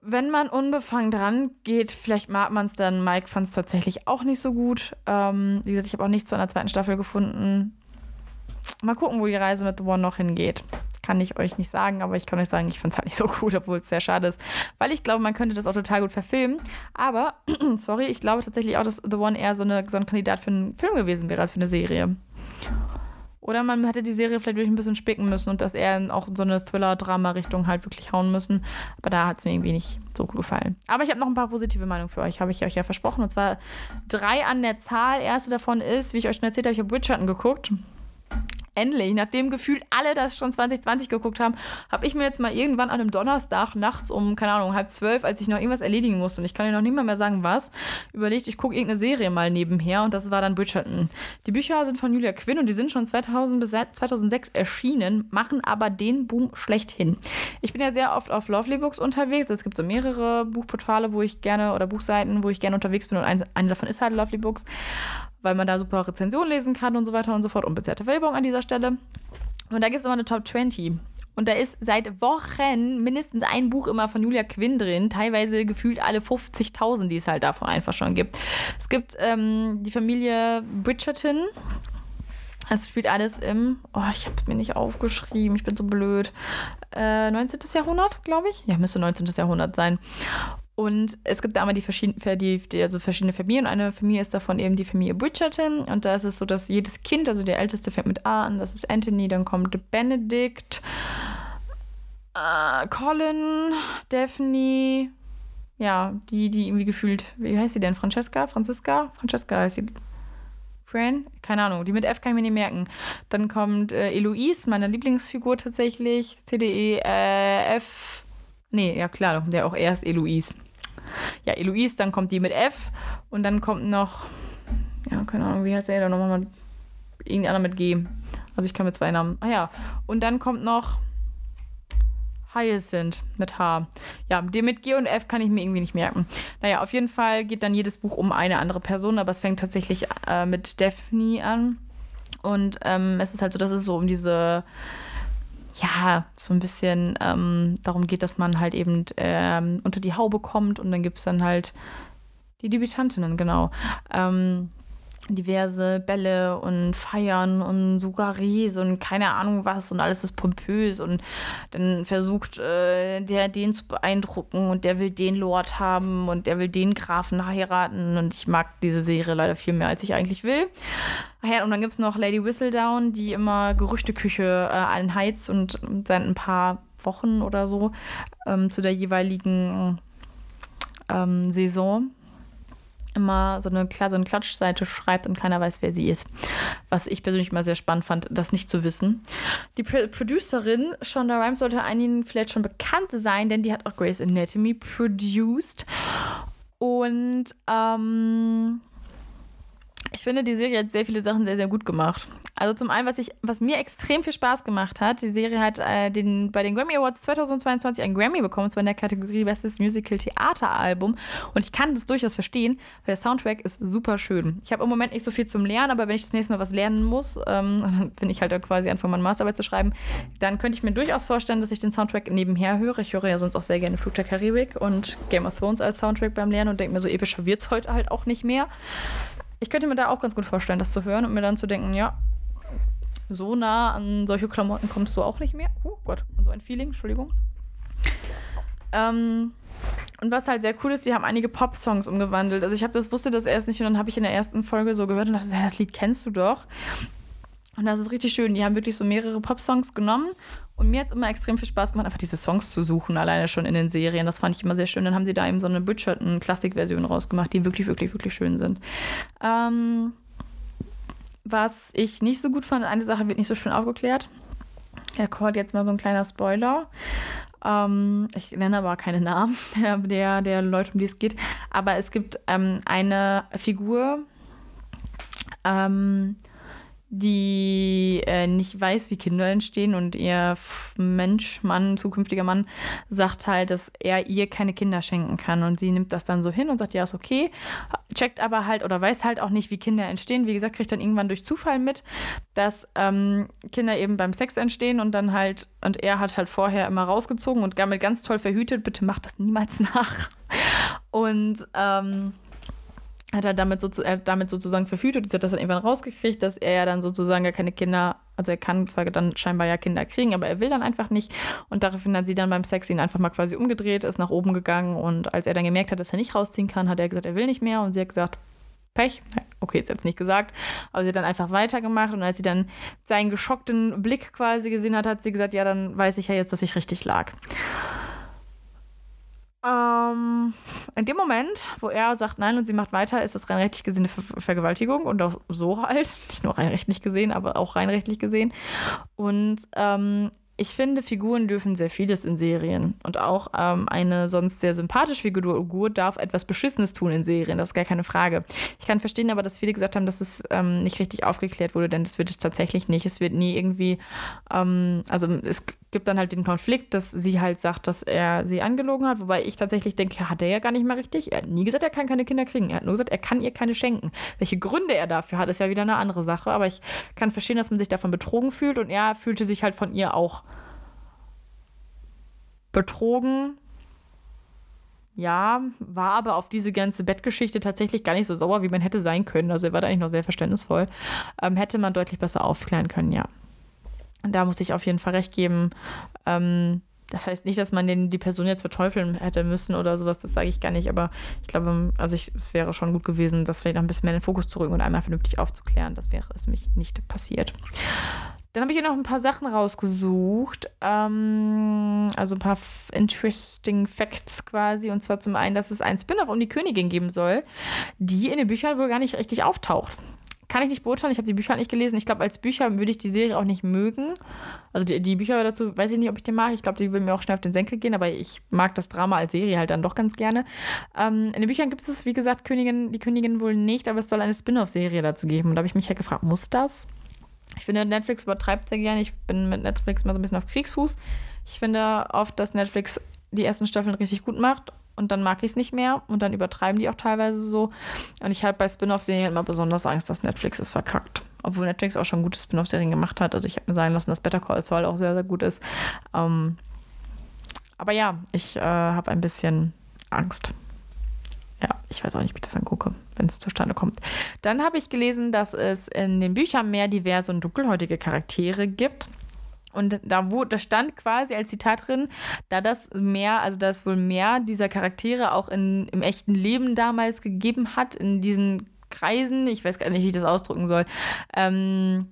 Wenn man unbefangen dran geht, vielleicht mag man es dann. Mike fand es tatsächlich auch nicht so gut. Ähm, wie gesagt, ich habe auch nichts zu einer zweiten Staffel gefunden. Mal gucken, wo die Reise mit The One noch hingeht kann ich euch nicht sagen, aber ich kann euch sagen, ich fand es halt nicht so gut, obwohl es sehr schade ist. Weil ich glaube, man könnte das auch total gut verfilmen. Aber, sorry, ich glaube tatsächlich auch, dass The One eher so, eine, so ein Kandidat für einen Film gewesen wäre als für eine Serie. Oder man hätte die Serie vielleicht wirklich ein bisschen spicken müssen und dass er auch so eine Thriller-Drama-Richtung halt wirklich hauen müssen. Aber da hat es mir irgendwie nicht so gut gefallen. Aber ich habe noch ein paar positive Meinungen für euch, habe ich euch ja versprochen. Und zwar drei an der Zahl. Erste davon ist, wie ich euch schon erzählt habe, ich habe Bridgerton geguckt endlich, nachdem gefühlt alle das schon 2020 geguckt haben, habe ich mir jetzt mal irgendwann an einem Donnerstag nachts um, keine Ahnung, halb zwölf, als ich noch irgendwas erledigen musste und ich kann dir noch nicht mal mehr sagen, was, überlegt, ich gucke irgendeine Serie mal nebenher und das war dann Bridgerton. Die Bücher sind von Julia Quinn und die sind schon 2000 bis 2006 erschienen, machen aber den Boom schlechthin. Ich bin ja sehr oft auf Lovely Books unterwegs. Es gibt so mehrere Buchportale, wo ich gerne, oder Buchseiten, wo ich gerne unterwegs bin und eine, eine davon ist halt Lovely Books weil man da super Rezensionen lesen kann und so weiter und so fort. Unbezahlte Werbung an dieser Stelle. Und da gibt es immer eine Top 20. Und da ist seit Wochen mindestens ein Buch immer von Julia Quinn drin, teilweise gefühlt alle 50.000, die es halt davon einfach schon gibt. Es gibt ähm, die Familie Bridgerton. Es spielt alles im, oh, ich habe es mir nicht aufgeschrieben, ich bin so blöd. Äh, 19. Jahrhundert, glaube ich. Ja, müsste 19. Jahrhundert sein. Und es gibt da einmal die verschiedenen, die, die, also verschiedene Familien. Eine Familie ist davon eben die Familie Bridgerton. Und da ist es so, dass jedes Kind, also der älteste fängt mit A an, das ist Anthony, dann kommt Benedict, äh, Colin, Daphne, ja, die, die irgendwie gefühlt, wie heißt sie denn? Francesca? Franziska? Francesca heißt sie. Fran? Keine Ahnung, die mit F kann ich mir nicht merken. Dann kommt äh, Eloise, meine Lieblingsfigur tatsächlich. CDE, äh, F. Nee, ja klar, der auch erst Eloise ja, Eloise, dann kommt die mit F und dann kommt noch, ja, keine Ahnung, wie heißt der da nochmal irgendeiner mit G. Also ich kann mit zwei Namen. Ah ja, und dann kommt noch Hyacinth mit H. Ja, den mit G und F kann ich mir irgendwie nicht merken. Naja, auf jeden Fall geht dann jedes Buch um eine andere Person, aber es fängt tatsächlich äh, mit Daphne an. Und ähm, es ist halt so, dass es so um diese ja, so ein bisschen ähm, darum geht, dass man halt eben ähm, unter die Haube kommt und dann gibt es dann halt die Debütantinnen, genau. Ähm, diverse Bälle und Feiern und Sugaries und keine Ahnung was und alles ist pompös und dann versucht äh, der den zu beeindrucken und der will den Lord haben und der will den Grafen heiraten und ich mag diese Serie leider viel mehr, als ich eigentlich will. Ja, und dann gibt es noch Lady Whistledown, die immer Gerüchteküche äh, anheizt und seit ein paar Wochen oder so ähm, zu der jeweiligen ähm, Saison immer so eine, so eine Klatschseite schreibt und keiner weiß, wer sie ist. Was ich persönlich mal sehr spannend fand, das nicht zu wissen. Die Pro Producerin Shonda Rhimes sollte einigen vielleicht schon bekannt sein, denn die hat auch Grey's Anatomy produced. Und ähm, ich finde, die Serie hat sehr viele Sachen sehr, sehr gut gemacht. Also zum einen, was, ich, was mir extrem viel Spaß gemacht hat, die Serie hat äh, den, bei den Grammy Awards 2022 einen Grammy bekommen, und zwar in der Kategorie Bestes Musical Theateralbum. Und ich kann das durchaus verstehen, weil der Soundtrack ist super schön. Ich habe im Moment nicht so viel zum Lernen, aber wenn ich das nächste Mal was lernen muss, ähm, wenn ich halt dann quasi anfange, meine Masterarbeit zu schreiben, dann könnte ich mir durchaus vorstellen, dass ich den Soundtrack nebenher höre. Ich höre ja sonst auch sehr gerne Flug der Karibik und Game of Thrones als Soundtrack beim Lernen und denke mir, so epischer wird es heute halt auch nicht mehr. Ich könnte mir da auch ganz gut vorstellen, das zu hören und mir dann zu denken, ja, so nah an solche Klamotten kommst du auch nicht mehr. Oh Gott, an so ein Feeling, Entschuldigung. Ähm, und was halt sehr cool ist, die haben einige Pop-Songs umgewandelt. Also ich habe das wusste das erst nicht und dann habe ich in der ersten Folge so gehört und dachte, ja, das Lied kennst du doch. Und das ist richtig schön. Die haben wirklich so mehrere Pop-Songs genommen. Und mir hat es immer extrem viel Spaß gemacht, einfach diese Songs zu suchen, alleine schon in den Serien. Das fand ich immer sehr schön. Dann haben sie da eben so eine Bridgerton-Klassikversion rausgemacht, die wirklich, wirklich, wirklich schön sind. Ähm, was ich nicht so gut fand, eine Sache wird nicht so schön aufgeklärt. Ja, kommt jetzt mal so ein kleiner Spoiler. Ähm, ich nenne aber keine Namen der, der Leute, um die es geht. Aber es gibt ähm, eine Figur, ähm, die äh, nicht weiß, wie Kinder entstehen und ihr Mensch, Mann, zukünftiger Mann, sagt halt, dass er ihr keine Kinder schenken kann. Und sie nimmt das dann so hin und sagt, ja, ist okay, checkt aber halt oder weiß halt auch nicht, wie Kinder entstehen. Wie gesagt, kriegt dann irgendwann durch Zufall mit, dass ähm, Kinder eben beim Sex entstehen und dann halt, und er hat halt vorher immer rausgezogen und damit ganz toll verhütet, bitte macht das niemals nach. Und ähm, hat er damit, so, er damit sozusagen verhütet. Sie hat das dann irgendwann rausgekriegt, dass er ja dann sozusagen gar keine Kinder, also er kann zwar dann scheinbar ja Kinder kriegen, aber er will dann einfach nicht. Und daraufhin hat sie dann beim Sex ihn einfach mal quasi umgedreht, ist nach oben gegangen und als er dann gemerkt hat, dass er nicht rausziehen kann, hat er gesagt, er will nicht mehr und sie hat gesagt, Pech. Okay, jetzt jetzt nicht gesagt, aber sie hat dann einfach weitergemacht und als sie dann seinen geschockten Blick quasi gesehen hat, hat sie gesagt, ja, dann weiß ich ja jetzt, dass ich richtig lag. Ähm, in dem Moment, wo er sagt nein und sie macht weiter, ist das rein rechtlich gesehen eine Ver Vergewaltigung und auch so halt. Nicht nur rein rechtlich gesehen, aber auch rein rechtlich gesehen. Und ähm, ich finde, Figuren dürfen sehr vieles in Serien. Und auch ähm, eine sonst sehr sympathische Figur darf etwas Beschissenes tun in Serien. Das ist gar keine Frage. Ich kann verstehen aber, dass viele gesagt haben, dass es ähm, nicht richtig aufgeklärt wurde, denn das wird es tatsächlich nicht. Es wird nie irgendwie, ähm, also es gibt dann halt den Konflikt, dass sie halt sagt, dass er sie angelogen hat, wobei ich tatsächlich denke, hat er ja gar nicht mal richtig. Er hat nie gesagt, er kann keine Kinder kriegen. Er hat nur gesagt, er kann ihr keine schenken. Welche Gründe er dafür hat, ist ja wieder eine andere Sache. Aber ich kann verstehen, dass man sich davon betrogen fühlt und er fühlte sich halt von ihr auch betrogen. Ja, war aber auf diese ganze Bettgeschichte tatsächlich gar nicht so sauer, wie man hätte sein können. Also er war da eigentlich noch sehr verständnisvoll. Ähm, hätte man deutlich besser aufklären können, ja. Da muss ich auf jeden Fall recht geben. Ähm, das heißt nicht, dass man den, die Person jetzt verteufeln hätte müssen oder sowas, das sage ich gar nicht, aber ich glaube, also ich, es wäre schon gut gewesen, das vielleicht noch ein bisschen mehr in den Fokus zu rücken und einmal vernünftig aufzuklären. Das wäre es mich nicht passiert. Dann habe ich hier noch ein paar Sachen rausgesucht. Ähm, also ein paar interesting Facts quasi. Und zwar zum einen, dass es ein Spin-off um die Königin geben soll, die in den Büchern wohl gar nicht richtig auftaucht kann ich nicht beurteilen. Ich habe die Bücher nicht gelesen. Ich glaube, als Bücher würde ich die Serie auch nicht mögen. Also die, die, Bücher dazu, weiß ich nicht, ob ich die mag. Ich glaube, die würden mir auch schnell auf den Senkel gehen, aber ich mag das Drama als Serie halt dann doch ganz gerne. Ähm, in den Büchern gibt es, wie gesagt, Königin, die Königin wohl nicht, aber es soll eine Spin-off-Serie dazu geben. Und da habe ich mich halt gefragt, muss das? Ich finde, Netflix übertreibt sehr gerne. Ich bin mit Netflix mal so ein bisschen auf Kriegsfuß. Ich finde oft, dass Netflix die ersten Staffeln richtig gut macht und dann mag ich es nicht mehr und dann übertreiben die auch teilweise so. Und ich habe bei Spin-off-Serien immer besonders Angst, dass Netflix es verkackt. Obwohl Netflix auch schon gute Spin-off-Serien gemacht hat. Also ich habe mir sagen lassen, dass Better Call Saul auch sehr, sehr gut ist. Ähm, aber ja, ich äh, habe ein bisschen Angst. Ja, ich weiß auch nicht, wie ich das angucke, wenn es zustande kommt. Dann habe ich gelesen, dass es in den Büchern mehr diverse und dunkelhäutige Charaktere gibt. Und da, wo, da stand quasi als Zitat drin, da das mehr, also dass wohl mehr dieser Charaktere auch in, im echten Leben damals gegeben hat, in diesen Kreisen, ich weiß gar nicht, wie ich das ausdrücken soll. Ähm,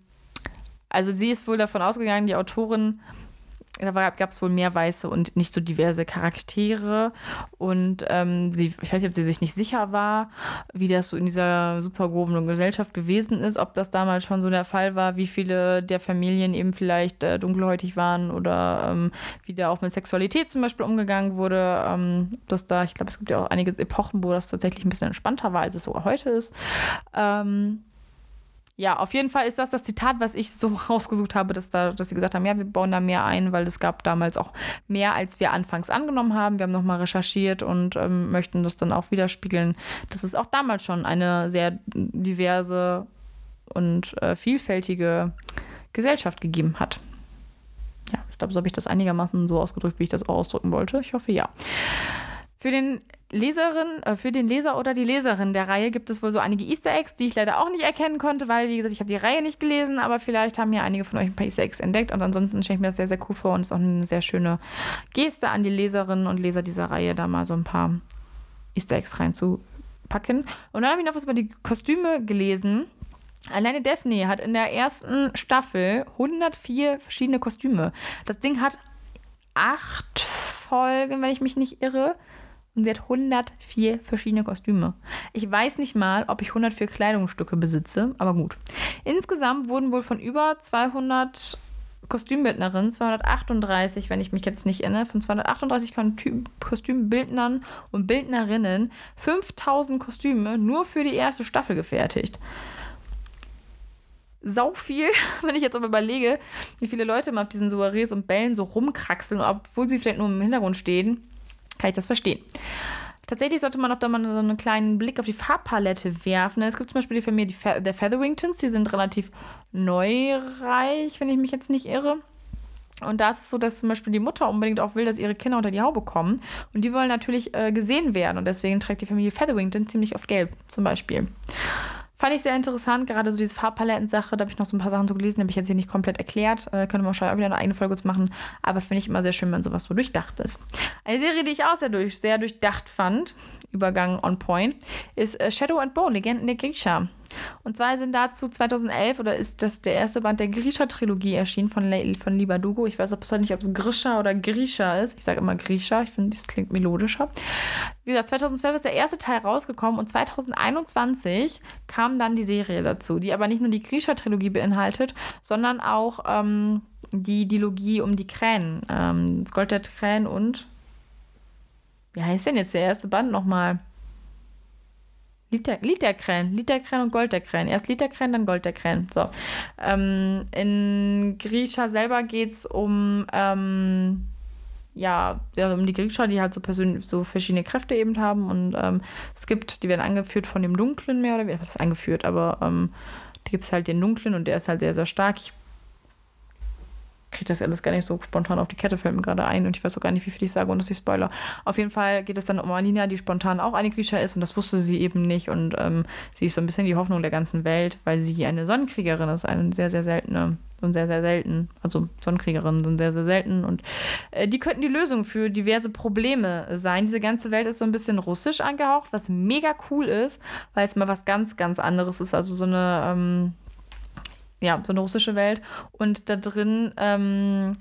also sie ist wohl davon ausgegangen, die Autorin, da gab es wohl mehr weiße und nicht so diverse Charaktere. Und ähm, sie, ich weiß nicht, ob sie sich nicht sicher war, wie das so in dieser super gehobenen Gesellschaft gewesen ist, ob das damals schon so der Fall war, wie viele der Familien eben vielleicht äh, dunkelhäutig waren oder ähm, wie da auch mit Sexualität zum Beispiel umgegangen wurde. Ähm, dass da, ich glaube, es gibt ja auch einige Epochen, wo das tatsächlich ein bisschen entspannter war, als es so heute ist. Ähm, ja, auf jeden Fall ist das das Zitat, was ich so rausgesucht habe, dass, da, dass sie gesagt haben, ja, wir bauen da mehr ein, weil es gab damals auch mehr, als wir anfangs angenommen haben. Wir haben nochmal recherchiert und ähm, möchten das dann auch widerspiegeln, dass es auch damals schon eine sehr diverse und äh, vielfältige Gesellschaft gegeben hat. Ja, ich glaube, so habe ich das einigermaßen so ausgedrückt, wie ich das auch ausdrücken wollte. Ich hoffe, ja. Für den Leserin, äh, für den Leser oder die Leserin der Reihe gibt es wohl so einige Easter Eggs, die ich leider auch nicht erkennen konnte, weil, wie gesagt, ich habe die Reihe nicht gelesen, aber vielleicht haben ja einige von euch ein paar Easter Eggs entdeckt und ansonsten stelle ich mir das sehr, sehr cool vor und ist auch eine sehr schöne Geste an die Leserinnen und Leser dieser Reihe, da mal so ein paar Easter Eggs reinzupacken. Und dann habe ich noch was über die Kostüme gelesen. Alleine Daphne hat in der ersten Staffel 104 verschiedene Kostüme. Das Ding hat acht Folgen, wenn ich mich nicht irre. Und sie hat 104 verschiedene Kostüme. Ich weiß nicht mal, ob ich 104 Kleidungsstücke besitze, aber gut. Insgesamt wurden wohl von über 200 Kostümbildnerinnen, 238, wenn ich mich jetzt nicht erinnere, von 238 Kostümbildnern und Bildnerinnen 5000 Kostüme nur für die erste Staffel gefertigt sau viel, wenn ich jetzt aber überlege, wie viele Leute immer auf diesen Soirees und Bällen so rumkraxeln, obwohl sie vielleicht nur im Hintergrund stehen, kann ich das verstehen. Tatsächlich sollte man auch da mal so einen kleinen Blick auf die Farbpalette werfen. Es gibt zum Beispiel die Familie die Fe der Featherwingtons, die sind relativ neureich, wenn ich mich jetzt nicht irre. Und da ist es so, dass zum Beispiel die Mutter unbedingt auch will, dass ihre Kinder unter die Haube kommen. Und die wollen natürlich äh, gesehen werden. Und deswegen trägt die Familie Featherwington ziemlich oft gelb, zum Beispiel. Fand ich sehr interessant, gerade so diese Farbpaletten-Sache. Da habe ich noch so ein paar Sachen so gelesen, habe ich jetzt hier nicht komplett erklärt. Äh, könnte man schon wieder eine eigene Folge zu machen. Aber finde ich immer sehr schön, wenn sowas so durchdacht ist. Eine Serie, die ich auch sehr, durch, sehr durchdacht fand, Übergang on point, ist äh, Shadow and Bone, Legenden der Grisha. Und zwar sind dazu 2011 oder ist das der erste Band der Grisha-Trilogie erschienen von, Le von Libadugo. Ich weiß auch nicht, ob es Grisha oder Grisha ist. Ich sage immer Grisha, ich finde, das klingt melodischer. Wie gesagt, 2012 ist der erste Teil rausgekommen und 2021 kam dann die Serie dazu, die aber nicht nur die Grisha-Trilogie beinhaltet, sondern auch ähm, die Dilogie um die Krähen. Ähm, das Gold der Krähen und. Wie heißt denn jetzt der erste Band nochmal? Liter, Literkrähen, Literkrähen und Goldderkrähen. Erst Literkrähen, dann Goldderkrähen. So. Ähm, in Grisha selber geht es um, ähm, ja, um die Grisha, die halt so persönlich so verschiedene Kräfte eben haben. Und ähm, es gibt, die werden angeführt von dem Dunklen mehr oder weniger. Was ist angeführt? Aber ähm, die gibt es halt den Dunklen und der ist halt sehr, sehr stark. Ich kriege das alles gar nicht so spontan auf die Kette, fällt mir gerade ein und ich weiß auch gar nicht, wie viel ich sage und dass ich spoiler. Auf jeden Fall geht es dann um Alina, die spontan auch eine Grisha ist und das wusste sie eben nicht und ähm, sie ist so ein bisschen die Hoffnung der ganzen Welt, weil sie eine Sonnenkriegerin ist, eine sehr, sehr seltene und sehr, sehr selten. Also Sonnenkriegerinnen sind sehr, sehr selten und äh, die könnten die Lösung für diverse Probleme sein. Diese ganze Welt ist so ein bisschen russisch angehaucht, was mega cool ist, weil es mal was ganz, ganz anderes ist. Also so eine ähm, ja, so eine russische Welt. Und da drin, ähm,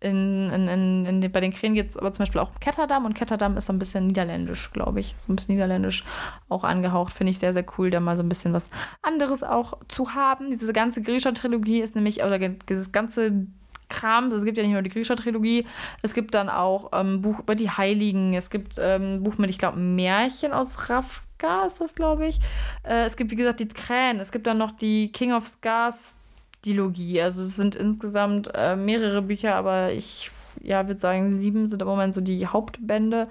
in, in, in, in, bei den Krähen geht es aber zum Beispiel auch um Ketterdam und Ketterdam ist so ein bisschen niederländisch, glaube ich. So ein bisschen niederländisch auch angehaucht. Finde ich sehr, sehr cool, da mal so ein bisschen was anderes auch zu haben. Diese ganze Grisha-Trilogie ist nämlich, oder dieses ganze Kram, es gibt ja nicht nur die Grisha-Trilogie, es gibt dann auch ähm, Buch über die Heiligen, es gibt ähm, Buch mit, ich glaube, Märchen aus Raff Ska ist das, glaube ich. Äh, es gibt, wie gesagt, die Krähen. Es gibt dann noch die King of Scars Dilogie. Also es sind insgesamt äh, mehrere Bücher, aber ich ja, würde sagen, sieben sind im Moment so die Hauptbände.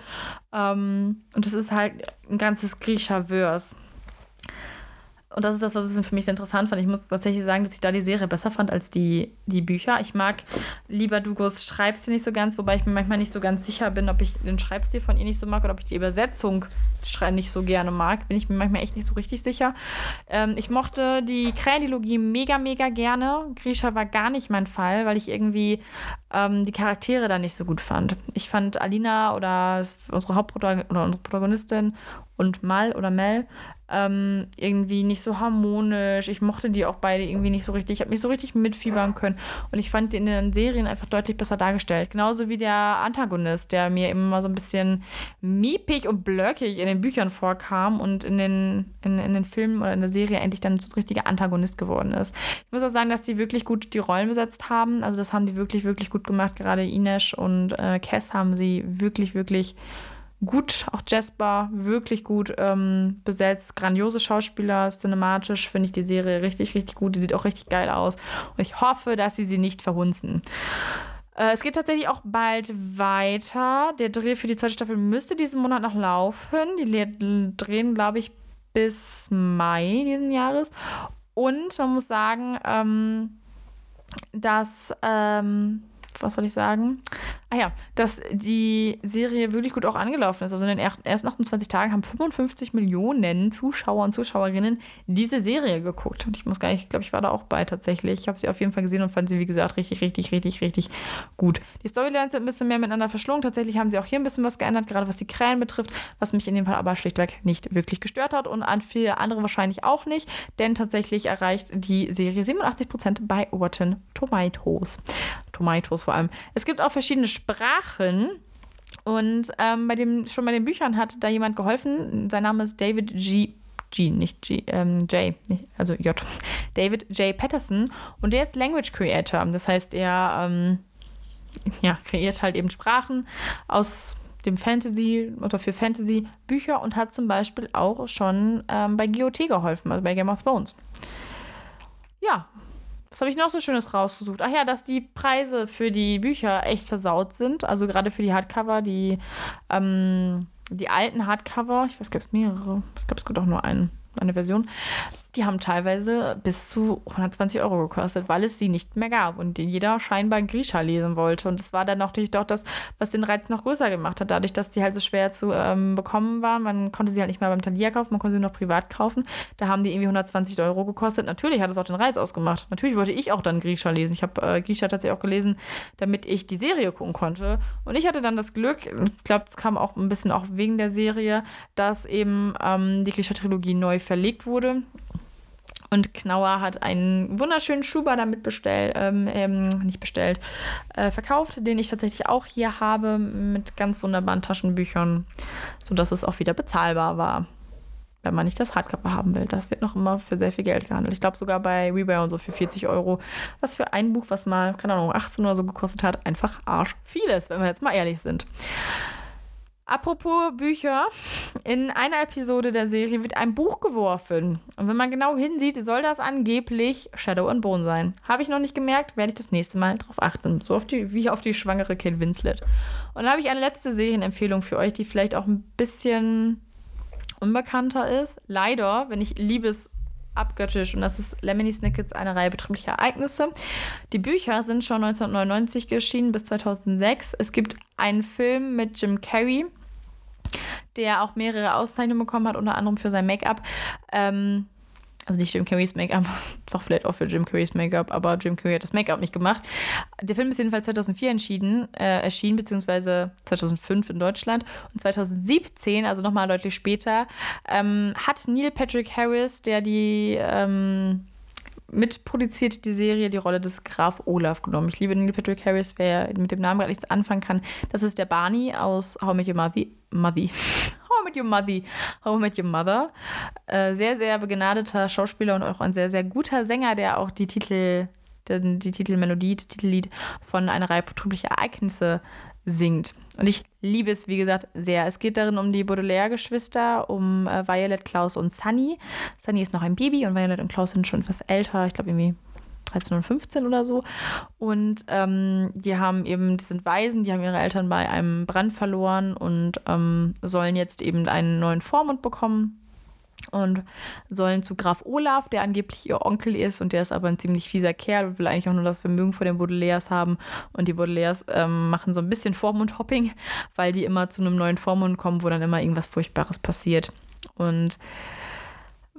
Ähm, und es ist halt ein ganzes Grisha-Verse. Und das ist das, was es für mich interessant fand. Ich muss tatsächlich sagen, dass ich da die Serie besser fand als die, die Bücher. Ich mag lieber Dugos Schreibstil nicht so ganz, wobei ich mir manchmal nicht so ganz sicher bin, ob ich den Schreibstil von ihr nicht so mag oder ob ich die Übersetzung nicht so gerne mag. Bin ich mir manchmal echt nicht so richtig sicher. Ähm, ich mochte die Krähendilogie mega, mega gerne. Grisha war gar nicht mein Fall, weil ich irgendwie ähm, die Charaktere da nicht so gut fand. Ich fand Alina oder unsere Hauptprotagonistin oder unsere Protagonistin und Mal oder Mel ähm, irgendwie nicht so harmonisch. Ich mochte die auch beide irgendwie nicht so richtig. Ich habe mich so richtig mitfiebern können. Und ich fand die in den Serien einfach deutlich besser dargestellt. Genauso wie der Antagonist, der mir immer so ein bisschen miepig und blöckig in den Büchern vorkam und in den, in, in den Filmen oder in der Serie endlich dann so ein richtiger Antagonist geworden ist. Ich muss auch sagen, dass die wirklich gut die Rollen besetzt haben. Also das haben die wirklich, wirklich gut gemacht. Gerade Ines und äh, Cass haben sie wirklich, wirklich gut, auch Jasper, wirklich gut ähm, besetzt. Grandiose Schauspieler, cinematisch finde ich die Serie richtig, richtig gut. Die sieht auch richtig geil aus. Und ich hoffe, dass sie sie nicht verhunzen. Äh, es geht tatsächlich auch bald weiter. Der Dreh für die zweite Staffel müsste diesen Monat noch laufen. Die drehen, glaube ich, bis Mai diesen Jahres. Und man muss sagen, ähm, dass, ähm, was soll ich sagen? Ah ja, dass die Serie wirklich gut auch angelaufen ist. Also in den ersten 28 Tagen haben 55 Millionen Zuschauer und Zuschauerinnen diese Serie geguckt. Und ich muss gar nicht, ich glaube, ich war da auch bei tatsächlich. Ich habe sie auf jeden Fall gesehen und fand sie, wie gesagt, richtig, richtig, richtig, richtig gut. Die Storylines sind ein bisschen mehr miteinander verschlungen. Tatsächlich haben sie auch hier ein bisschen was geändert, gerade was die Krähen betrifft, was mich in dem Fall aber schlichtweg nicht wirklich gestört hat und an viele andere wahrscheinlich auch nicht, denn tatsächlich erreicht die Serie 87 Prozent bei Rotten Tomatoes. Tomatoes vor allem. Es gibt auch verschiedene Sprachen. Und ähm, bei dem, schon bei den Büchern hat da jemand geholfen. Sein Name ist David G. G, nicht G, ähm, J, also J. David J. Patterson. Und der ist Language Creator. Das heißt, er ähm, ja, kreiert halt eben Sprachen aus dem Fantasy oder für Fantasy Bücher und hat zum Beispiel auch schon ähm, bei GOT geholfen, also bei Game of Thrones. Ja, was habe ich noch so Schönes rausgesucht? Ach ja, dass die Preise für die Bücher echt versaut sind. Also gerade für die Hardcover, die, ähm, die alten Hardcover. Ich weiß, es gibt mehrere. Ich glaube, es gibt auch nur einen eine Version, die haben teilweise bis zu 120 Euro gekostet, weil es sie nicht mehr gab und jeder scheinbar Grisha lesen wollte. Und das war dann natürlich doch das, was den Reiz noch größer gemacht hat, dadurch, dass die halt so schwer zu ähm, bekommen waren. Man konnte sie halt nicht mehr beim Talier kaufen, man konnte sie noch privat kaufen. Da haben die irgendwie 120 Euro gekostet. Natürlich hat es auch den Reiz ausgemacht. Natürlich wollte ich auch dann Grisha lesen. Ich habe äh, Grisha tatsächlich auch gelesen, damit ich die Serie gucken konnte. Und ich hatte dann das Glück, ich glaube, das kam auch ein bisschen auch wegen der Serie, dass eben ähm, die Grisha-Trilogie neu verlegt wurde. Und Knauer hat einen wunderschönen Schuber damit bestellt, ähm, ähm, nicht bestellt, äh, verkauft, den ich tatsächlich auch hier habe, mit ganz wunderbaren Taschenbüchern, sodass es auch wieder bezahlbar war, wenn man nicht das Hardcover haben will. Das wird noch immer für sehr viel Geld gehandelt. Ich glaube sogar bei Rebuy und so für 40 Euro, was für ein Buch, was mal, keine Ahnung, 18 oder so gekostet hat, einfach arsch vieles, wenn wir jetzt mal ehrlich sind. Apropos Bücher, in einer Episode der Serie wird ein Buch geworfen. Und wenn man genau hinsieht, soll das angeblich Shadow and Bone sein. Habe ich noch nicht gemerkt, werde ich das nächste Mal drauf achten. So auf die, wie auf die schwangere Kate Winslet. Und dann habe ich eine letzte Serienempfehlung für euch, die vielleicht auch ein bisschen unbekannter ist. Leider, wenn ich liebes abgöttisch und das ist Lemony Snickets, eine Reihe betrieblicher Ereignisse. Die Bücher sind schon 1999 erschienen bis 2006. Es gibt einen Film mit Jim Carrey, der auch mehrere Auszeichnungen bekommen hat, unter anderem für sein Make-up. Ähm, also nicht Jim Carreys Make-up, doch vielleicht auch für Jim Carreys Make-up, aber Jim Carrey hat das Make-up nicht gemacht. Der Film ist jedenfalls 2004 entschieden, äh, erschienen, beziehungsweise 2005 in Deutschland. Und 2017, also nochmal deutlich später, ähm, hat Neil Patrick Harris, der die ähm, mitproduziert die Serie die Rolle des Graf Olaf genommen. Ich liebe Neil Patrick Harris, wer mit dem Namen gerade nichts anfangen kann. Das ist der Barney aus How I Met Your Mother. Mother. How I Your Mother. How I Your Mother. Äh, sehr, sehr begnadeter Schauspieler und auch ein sehr, sehr guter Sänger, der auch die Titel, die, die Titelmelodie, die Titellied von einer Reihe betrüblicher Ereignisse singt. Und ich liebe es, wie gesagt, sehr. Es geht darin um die Baudelaire-Geschwister, um äh, Violet, Klaus und Sunny. Sunny ist noch ein Baby und Violet und Klaus sind schon etwas älter. Ich glaube, irgendwie 13 und 15 oder so. Und ähm, die haben eben, die sind Waisen, die haben ihre Eltern bei einem Brand verloren und ähm, sollen jetzt eben einen neuen Vormund bekommen und sollen zu Graf Olaf, der angeblich ihr Onkel ist und der ist aber ein ziemlich fieser Kerl und will eigentlich auch nur das Vermögen vor den Baudelaires haben. Und die Baudelaires ähm, machen so ein bisschen Vormundhopping, weil die immer zu einem neuen Vormund kommen, wo dann immer irgendwas Furchtbares passiert. Und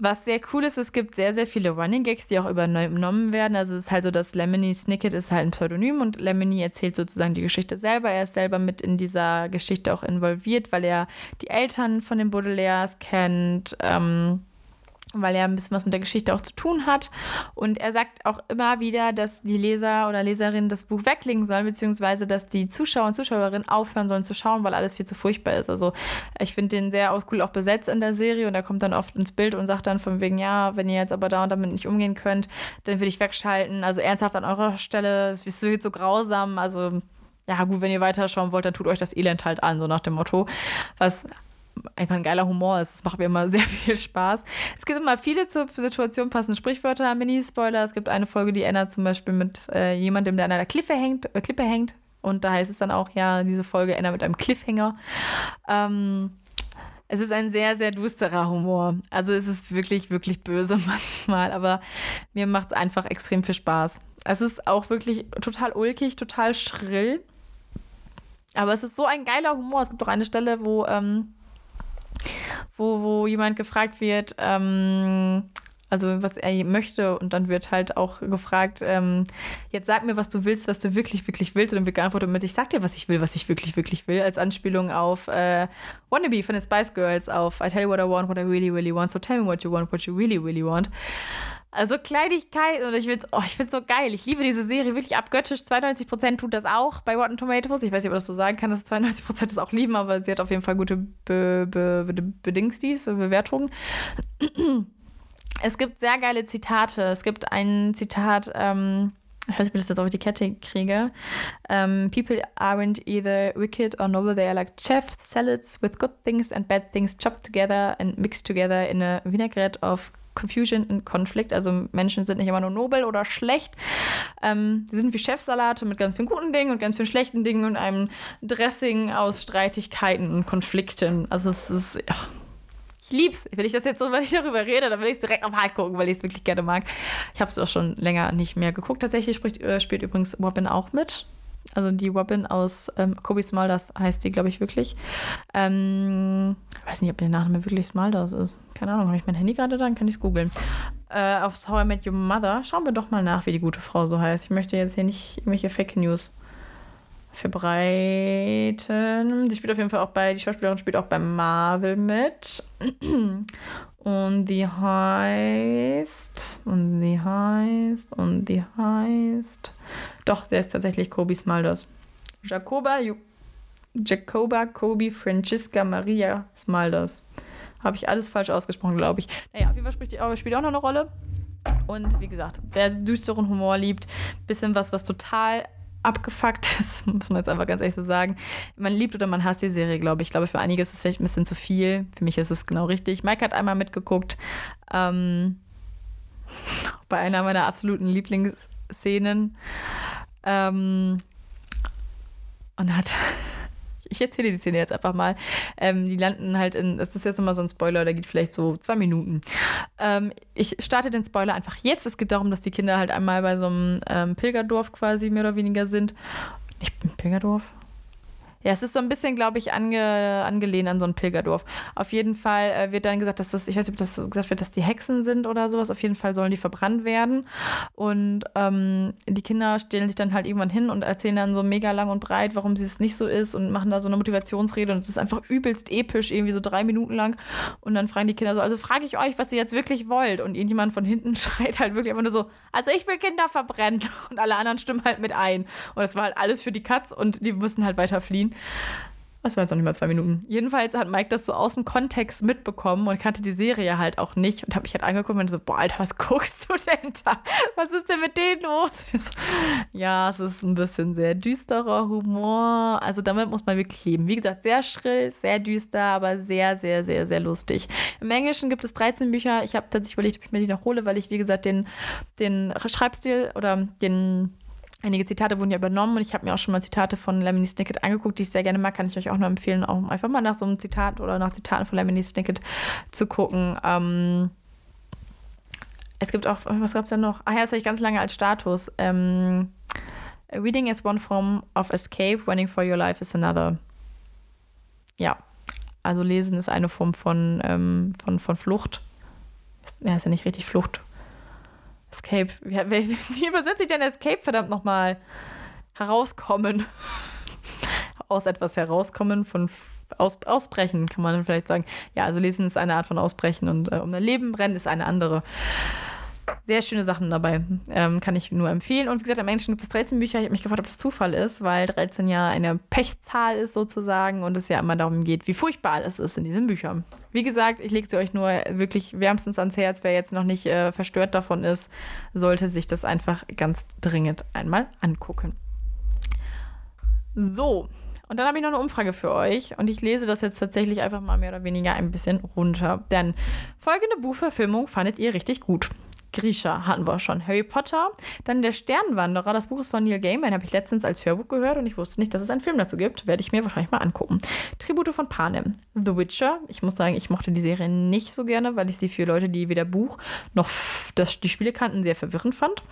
was sehr cool ist, es gibt sehr, sehr viele Running Gags, die auch übernommen werden. Also es ist halt so, dass Lemony Snicket ist halt ein Pseudonym und Lemony erzählt sozusagen die Geschichte selber. Er ist selber mit in dieser Geschichte auch involviert, weil er die Eltern von den Baudelaires kennt. Ähm, weil er ein bisschen was mit der Geschichte auch zu tun hat. Und er sagt auch immer wieder, dass die Leser oder Leserinnen das Buch weglegen sollen, beziehungsweise dass die Zuschauer und Zuschauerinnen aufhören sollen zu schauen, weil alles viel zu furchtbar ist. Also ich finde den sehr cool auch besetzt in der Serie und er kommt dann oft ins Bild und sagt dann von wegen, ja, wenn ihr jetzt aber da und damit nicht umgehen könnt, dann will ich wegschalten. Also ernsthaft an eurer Stelle, es ist so grausam. Also ja, gut, wenn ihr weiterschauen wollt, dann tut euch das Elend halt an, so nach dem Motto. Was einfach ein geiler Humor ist. Das macht mir immer sehr viel Spaß. Es gibt immer viele zur Situation passende Sprichwörter, Mini-Spoiler. Es gibt eine Folge, die endet zum Beispiel mit äh, jemandem, der an einer Klippe hängt, äh, Klippe hängt. Und da heißt es dann auch, ja, diese Folge endet mit einem Cliffhanger. Ähm, es ist ein sehr, sehr dusterer Humor. Also es ist wirklich, wirklich böse manchmal, aber mir macht es einfach extrem viel Spaß. Es ist auch wirklich total ulkig, total schrill. Aber es ist so ein geiler Humor. Es gibt auch eine Stelle, wo, ähm, wo, wo jemand gefragt wird, ähm, also was er möchte und dann wird halt auch gefragt, ähm, jetzt sag mir, was du willst, was du wirklich, wirklich willst und dann wird geantwortet mit, ich sag dir, was ich will, was ich wirklich, wirklich will, als Anspielung auf äh, Wannabe von den Spice Girls, auf I tell you what I want, what I really, really want, so tell me what you want, what you really, really want. Also Kleinigkeit und ich finde oh, so geil. Ich liebe diese Serie wirklich abgöttisch. 92% tut das auch bei Rotten Tomatoes. Ich weiß nicht, ob das so sagen kann, dass 92% das auch lieben, aber sie hat auf jeden Fall gute Be Be Be Bedingstis, Bewertungen. Es gibt sehr geile Zitate. Es gibt ein Zitat, ähm, ich weiß nicht, ob ich das jetzt auf die Kette kriege. Um, ähm, People aren't either wicked or noble, they are like chefs, salads with good things and bad things chopped together and mixed together in a vinaigrette of Confusion and Conflict. Also Menschen sind nicht immer nur nobel oder schlecht. Ähm, sie sind wie Chefsalate mit ganz vielen guten Dingen und ganz vielen schlechten Dingen und einem Dressing aus Streitigkeiten und Konflikten. Also es ist, ja, ich lieb's. Wenn ich das jetzt so, wenn ich darüber rede, dann will ich es direkt nochmal gucken, weil ich es wirklich gerne mag. Ich habe es auch schon länger nicht mehr geguckt. Tatsächlich spricht, äh, spielt übrigens Robin auch mit. Also die Robin aus ähm, Kobe Smulders heißt die, glaube ich, wirklich. Ähm, ich weiß nicht, ob der Nachname wirklich Smulders ist. Keine Ahnung, habe ich mein Handy gerade da? Dann kann ich es googeln. Äh, auf How I Met Your Mother. Schauen wir doch mal nach, wie die gute Frau so heißt. Ich möchte jetzt hier nicht irgendwelche Fake News verbreiten. Sie spielt auf jeden Fall auch bei, die Schauspielerin spielt auch bei Marvel mit. Und die heißt, und die heißt, und die heißt. Doch, der ist tatsächlich Kobe Smulders. Jacoba, Jacoba Kobe Francisca Maria Smulders. Habe ich alles falsch ausgesprochen, glaube ich. Naja, auf jeden Fall spielt, die, spielt auch noch eine Rolle. Und wie gesagt, wer düsteren Humor liebt, bisschen was, was total abgefuckt ist, muss man jetzt einfach ganz ehrlich so sagen. Man liebt oder man hasst die Serie, glaube ich. Ich glaube, für einige ist es vielleicht ein bisschen zu viel. Für mich ist es genau richtig. Mike hat einmal mitgeguckt. Ähm, bei einer meiner absoluten Lieblingsszenen. Ähm, und hat ich erzähle die Szene jetzt einfach mal. Ähm, die landen halt in, das ist jetzt nochmal so ein Spoiler, der geht vielleicht so zwei Minuten. Ähm, ich starte den Spoiler einfach jetzt. Es geht darum, dass die Kinder halt einmal bei so einem ähm, Pilgerdorf quasi mehr oder weniger sind. Nicht Pilgerdorf? Ja, es ist so ein bisschen, glaube ich, ange, angelehnt an so ein Pilgerdorf. Auf jeden Fall äh, wird dann gesagt, dass das, ich weiß nicht, ob das gesagt wird, dass die Hexen sind oder sowas. Auf jeden Fall sollen die verbrannt werden. Und ähm, die Kinder stellen sich dann halt irgendwann hin und erzählen dann so mega lang und breit, warum es nicht so ist und machen da so eine Motivationsrede und es ist einfach übelst episch, irgendwie so drei Minuten lang. Und dann fragen die Kinder so, also frage ich euch, was ihr jetzt wirklich wollt. Und irgendjemand von hinten schreit halt wirklich einfach nur so, also ich will Kinder verbrennen. Und alle anderen stimmen halt mit ein. Und das war halt alles für die Katz und die müssen halt weiter fliehen. Das waren jetzt noch nicht mal zwei Minuten. Jedenfalls hat Mike das so aus dem Kontext mitbekommen und kannte die Serie halt auch nicht und habe mich halt angeguckt und so, boah, Alter, was guckst du denn da? Was ist denn mit denen los? ja, es ist ein bisschen sehr düsterer Humor. Also damit muss man wirklich leben. Wie gesagt, sehr schrill, sehr düster, aber sehr, sehr, sehr, sehr lustig. Im Englischen gibt es 13 Bücher. Ich habe tatsächlich überlegt, ob ich mir die noch hole, weil ich, wie gesagt, den, den Schreibstil oder den Einige Zitate wurden ja übernommen und ich habe mir auch schon mal Zitate von Lemony Snicket angeguckt, die ich sehr gerne mag. Kann ich euch auch nur empfehlen, auch einfach mal nach so einem Zitat oder nach Zitaten von Lemony Snicket zu gucken. Ähm, es gibt auch, was gab es denn noch? Ah ja, das hatte ich ganz lange als Status. Ähm, Reading is one form of escape, running for your life is another. Ja, also lesen ist eine Form von, ähm, von, von Flucht. Ja, ist ja nicht richtig Flucht. Escape. Wie, wie, wie übersetze ich denn Escape, verdammt nochmal? Herauskommen. Aus etwas herauskommen, von aus, Ausbrechen, kann man vielleicht sagen. Ja, also lesen ist eine Art von Ausbrechen und äh, um ein Leben brennen ist eine andere. Sehr schöne Sachen dabei. Ähm, kann ich nur empfehlen. Und wie gesagt, am Englischen gibt es 13 Bücher. Ich habe mich gefragt, ob das Zufall ist, weil 13 ja eine Pechzahl ist sozusagen und es ja immer darum geht, wie furchtbar alles ist in diesen Büchern. Wie gesagt, ich lege sie euch nur wirklich wärmstens ans Herz. Wer jetzt noch nicht äh, verstört davon ist, sollte sich das einfach ganz dringend einmal angucken. So, und dann habe ich noch eine Umfrage für euch und ich lese das jetzt tatsächlich einfach mal mehr oder weniger ein bisschen runter. Denn folgende Buchverfilmung fandet ihr richtig gut. Grisha hatten wir schon. Harry Potter, dann der Sternwanderer. Das Buch ist von Neil Gaiman, habe ich letztens als Hörbuch gehört und ich wusste nicht, dass es einen Film dazu gibt. Werde ich mir wahrscheinlich mal angucken. Tribute von Panem. The Witcher. Ich muss sagen, ich mochte die Serie nicht so gerne, weil ich sie für Leute, die weder Buch noch das, die Spiele kannten, sehr verwirrend fand.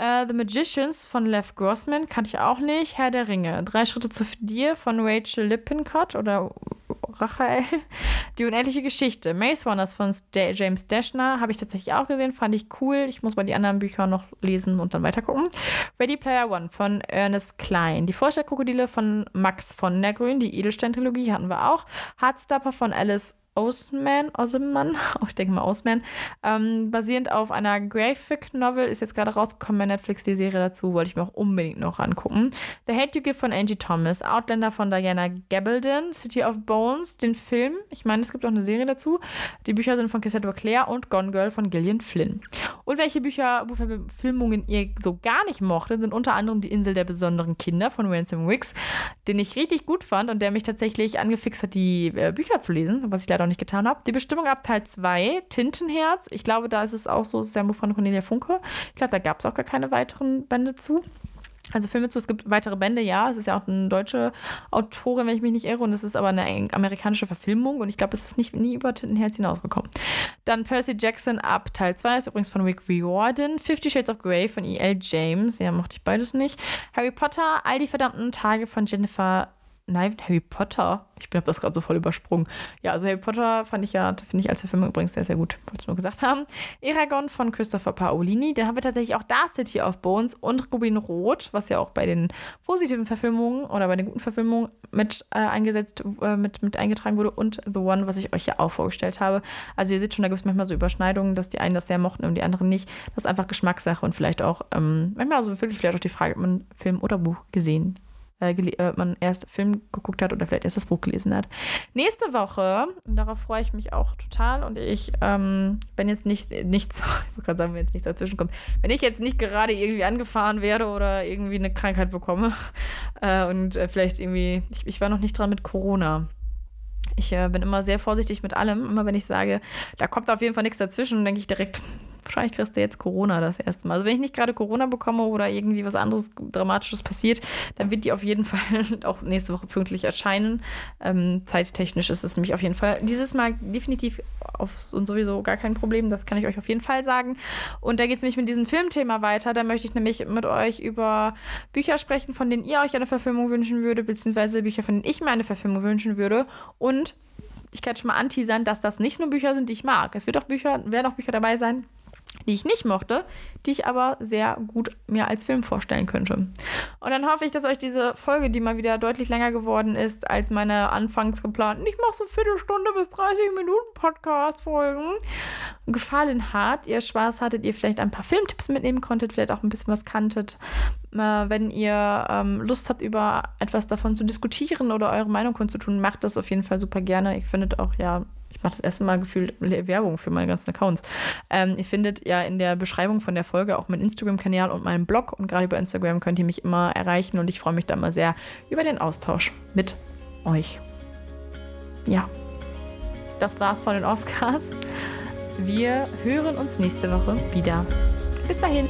Uh, The Magicians von Lev Grossman kannte ich auch nicht. Herr der Ringe. Drei Schritte zu dir von Rachel Lippincott oder Rachael. Die unendliche Geschichte. Maze Runners von James Dashner habe ich tatsächlich auch gesehen, fand ich cool. Ich muss mal die anderen Bücher noch lesen und dann weitergucken. Ready Player One von Ernest Klein. Die Vorstellkrokodile von Max von der Grün. Die Edelstein-Trilogie hatten wir auch. Heartstopper von Alice Osman, Osman, ich denke mal Osman, ähm, basierend auf einer Graphic Novel, ist jetzt gerade rausgekommen bei Netflix, die Serie dazu, wollte ich mir auch unbedingt noch angucken. The Hate You Give von Angie Thomas, Outlander von Diana Gabaldon, City of Bones, den Film, ich meine, es gibt auch eine Serie dazu. Die Bücher sind von Cassandra Clare und Gone Girl von Gillian Flynn. Und welche Bücher, Buchverfilmungen ihr so gar nicht mochtet, sind unter anderem Die Insel der besonderen Kinder von Ransom Wicks, den ich richtig gut fand und der mich tatsächlich angefixt hat, die äh, Bücher zu lesen, was ich leider nicht getan habe. Die Bestimmung ab Teil 2, Tintenherz. Ich glaube, da ist es auch so, es ist ja ein Buch von Cornelia Funke. Ich glaube, da gab es auch gar keine weiteren Bände zu. Also Filme zu, es gibt weitere Bände, ja. Es ist ja auch eine deutsche Autorin, wenn ich mich nicht irre. Und es ist aber eine amerikanische Verfilmung. Und ich glaube, es ist nicht, nie über Tintenherz hinausgekommen. Dann Percy Jackson ab Teil 2 ist übrigens von Rick Riordan. Fifty Shades of Grey von E.L. James. Ja, mochte ich beides nicht. Harry Potter, all die verdammten Tage von Jennifer Nein, Harry Potter. Ich habe das gerade so voll übersprungen. Ja, also Harry Potter fand ich ja, finde ich als Verfilmung übrigens sehr, sehr gut. Wollte ich nur gesagt haben. Eragon von Christopher Paolini. Dann haben wir tatsächlich auch da City of Bones und Rubin Rot, was ja auch bei den positiven Verfilmungen oder bei den guten Verfilmungen mit äh, eingesetzt, äh, mit, mit eingetragen wurde. Und The One, was ich euch ja auch vorgestellt habe. Also ihr seht schon, da gibt es manchmal so Überschneidungen, dass die einen das sehr mochten und die anderen nicht. Das ist einfach Geschmackssache und vielleicht auch, ähm, manchmal also wirklich vielleicht auch die Frage, ob man Film oder Buch gesehen äh, äh, man erst Film geguckt hat oder vielleicht erst das Buch gelesen hat. Nächste Woche, und darauf freue ich mich auch total und ich, ähm, wenn jetzt nicht, nichts, ich wollte gerade sagen, wenn jetzt nichts dazwischen kommt, wenn ich jetzt nicht gerade irgendwie angefahren werde oder irgendwie eine Krankheit bekomme äh, und äh, vielleicht irgendwie, ich, ich war noch nicht dran mit Corona. Ich äh, bin immer sehr vorsichtig mit allem. Immer wenn ich sage, da kommt auf jeden Fall nichts dazwischen, denke ich direkt, wahrscheinlich kriegst du jetzt Corona das erste Mal. Also wenn ich nicht gerade Corona bekomme oder irgendwie was anderes Dramatisches passiert, dann wird die auf jeden Fall auch nächste Woche pünktlich erscheinen. Ähm, zeittechnisch ist es nämlich auf jeden Fall dieses Mal definitiv auf und sowieso gar kein Problem. Das kann ich euch auf jeden Fall sagen. Und da geht es nämlich mit diesem Filmthema weiter. Da möchte ich nämlich mit euch über Bücher sprechen, von denen ihr euch eine Verfilmung wünschen würdet, beziehungsweise Bücher, von denen ich mir eine Verfilmung wünschen würde. Und ich kann schon mal anteasern, dass das nicht nur Bücher sind, die ich mag. Es wird auch Bücher, werden auch Bücher dabei sein, die ich nicht mochte, die ich aber sehr gut mir als Film vorstellen könnte. Und dann hoffe ich, dass euch diese Folge, die mal wieder deutlich länger geworden ist als meine anfangs geplanten, ich mache so Viertelstunde bis 30 Minuten Podcast-Folgen, gefallen hat, ihr Spaß hattet, ihr vielleicht ein paar Filmtipps mitnehmen konntet, vielleicht auch ein bisschen was kanntet. Äh, wenn ihr ähm, Lust habt, über etwas davon zu diskutieren oder eure Meinung kundzutun, macht das auf jeden Fall super gerne. Ich findet auch ja ich mache das erste Mal gefühlt Werbung für meine ganzen Accounts. Ähm, ihr findet ja in der Beschreibung von der Folge auch meinen Instagram-Kanal und meinen Blog. Und gerade über Instagram könnt ihr mich immer erreichen. Und ich freue mich da immer sehr über den Austausch mit euch. Ja, das war's von den Oscars. Wir hören uns nächste Woche wieder. Bis dahin.